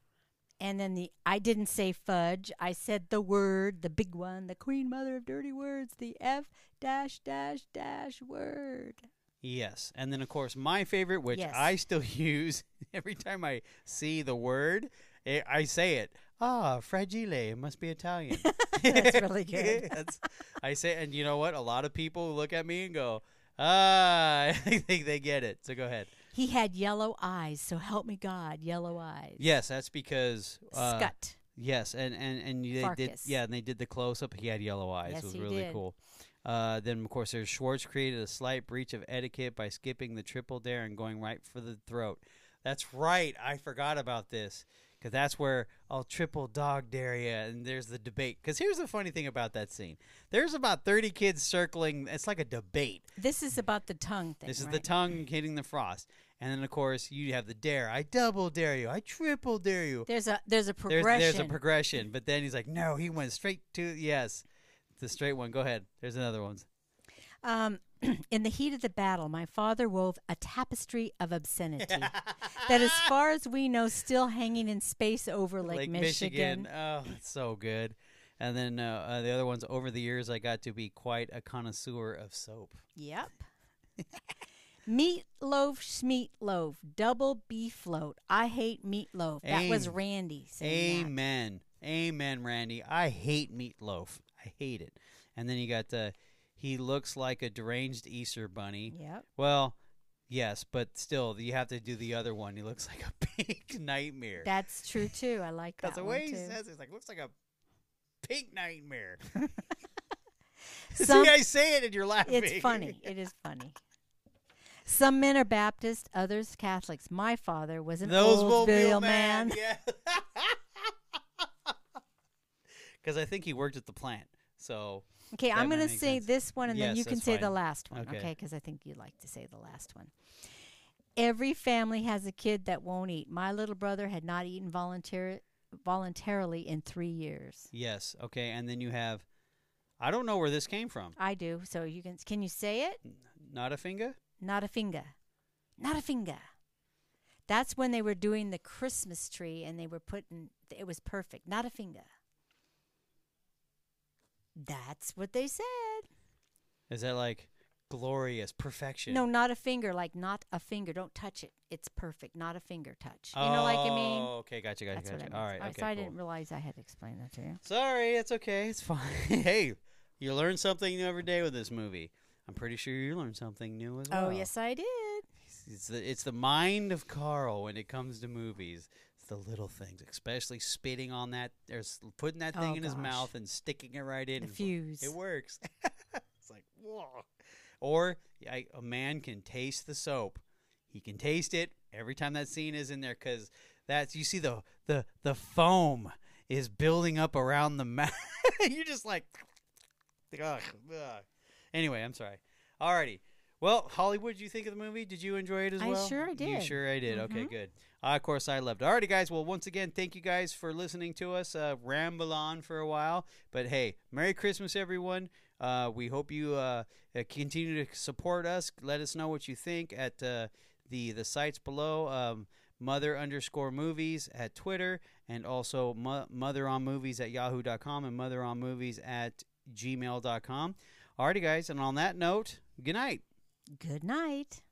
And then the I didn't say fudge. I said the word, the big one, the queen mother of dirty words, the F dash dash dash word. Yes, and then of course my favorite, which Yes. I still [LAUGHS] use every time I see the word, eh, I say it. Ah, fragile. It must be Italian. [LAUGHS] That's really [LAUGHS] good. That's- I say, and you know what? A lot of people look at me and go, "Ah, [LAUGHS] I think they get it." So go ahead. He had yellow eyes, so help me God, yellow eyes. Yes, that's because uh, Scut. Yes, and and and they did. Yeah, and they did the close up. He had yellow eyes. Yes, it was he really did. cool. Uh, then of course there's Schwartz created a slight breach of etiquette by skipping the triple dare and going right for the throat. That's right. I forgot about this because that's where I'll triple dog dare you, and there's the debate. Because here's the funny thing about that scene: there's about 30 kids circling. It's like a debate. This is about the tongue thing. This is the tongue hitting the frost, and then of course you have the dare. I double dare you. I triple dare you. There's a there's a There's, progression. there's a progression, but then he's like, no, he went straight to yes, the straight one. Go ahead. There's another one. Um, [CLEARS THROAT] in the heat of the battle, my father wove a tapestry of obscenity [LAUGHS] that, as far as we know, still hanging in space over Lake, Michigan. Oh, it's so good. And then uh, uh, the other ones. Over the years, I got to be quite a connoisseur of soap. Yep. [LAUGHS] meatloaf, meatloaf, double beef float. I hate meatloaf. That was Randy saying that. Amen. Amen, Randy. I hate meatloaf. I hate it. And then you got the. He looks like a deranged Easter bunny. Yep. Well, yes, but still, you have to do the other one. He looks [LAUGHS] like a pink nightmare. That's true too. I like that. That's that the one way he too. says it. It's like looks like a pink nightmare. [LAUGHS] [LAUGHS] Some- See, I say it and you're laughing. It's funny. It is funny. Some men are Baptist, others Catholics. My father was an Those Oldsmobile man. man. Yeah. Because I think he worked at the plant. So Okay, I'm going to say sense. this one, and then you can say the last one. Okay. Okay, because I think you like to say the last one. Every family has a kid that won't eat. My little brother had not eaten voluntar- voluntarily in three years. yes, okay, and then you have. I don't know where this came from. I do. So you can can you say it? Not a finger. Not a finger. Not a finger. That's when they were doing the Christmas tree and they were putting it was perfect. Not a finger. That's what they said. Is that like glorious perfection? No, not a finger, like not a finger. Don't touch it. It's perfect. Not a finger touch. You know, like I mean. Oh, okay, gotcha, gotcha, That's what I gotcha. meant. All right, I- okay, so I cool. didn't realize I had to explain that to you. Sorry, it's okay. It's fine. [LAUGHS] hey, you learn something new every day with this movie. I'm pretty sure you learned something new as oh, well. Oh, yes, I did. It's the it's the mind of Carl when it comes to movies. The little things, especially spitting on that or s- putting that thing Oh, in his mouth and sticking it right in. The fuse. It works. [LAUGHS] it's like whoa. Or I, a man can taste the soap. He can taste it every time that scene is in there because That's you see the the the foam is building up around the mouth. [LAUGHS] You're just like, ugh, ugh. Anyway, I'm sorry. Alrighty. Well, Hollywood, did you think of the movie? Did you enjoy it as I well? I sure You did. You sure I did. Okay, Mhm. good. Uh, of course, I loved. It. Alrighty, guys. Well, once again, thank you guys for listening to us uh, ramble on for a while. But hey, Merry Christmas, everyone. Uh, we hope you uh, uh, continue to support us. Let us know what you think at uh, the the sites below. Um, mother underscore movies at Twitter and also mo- mother on movies at yahoo.com and mother on movies at gmail.com. Alrighty, guys. And on that note, good night. Good night.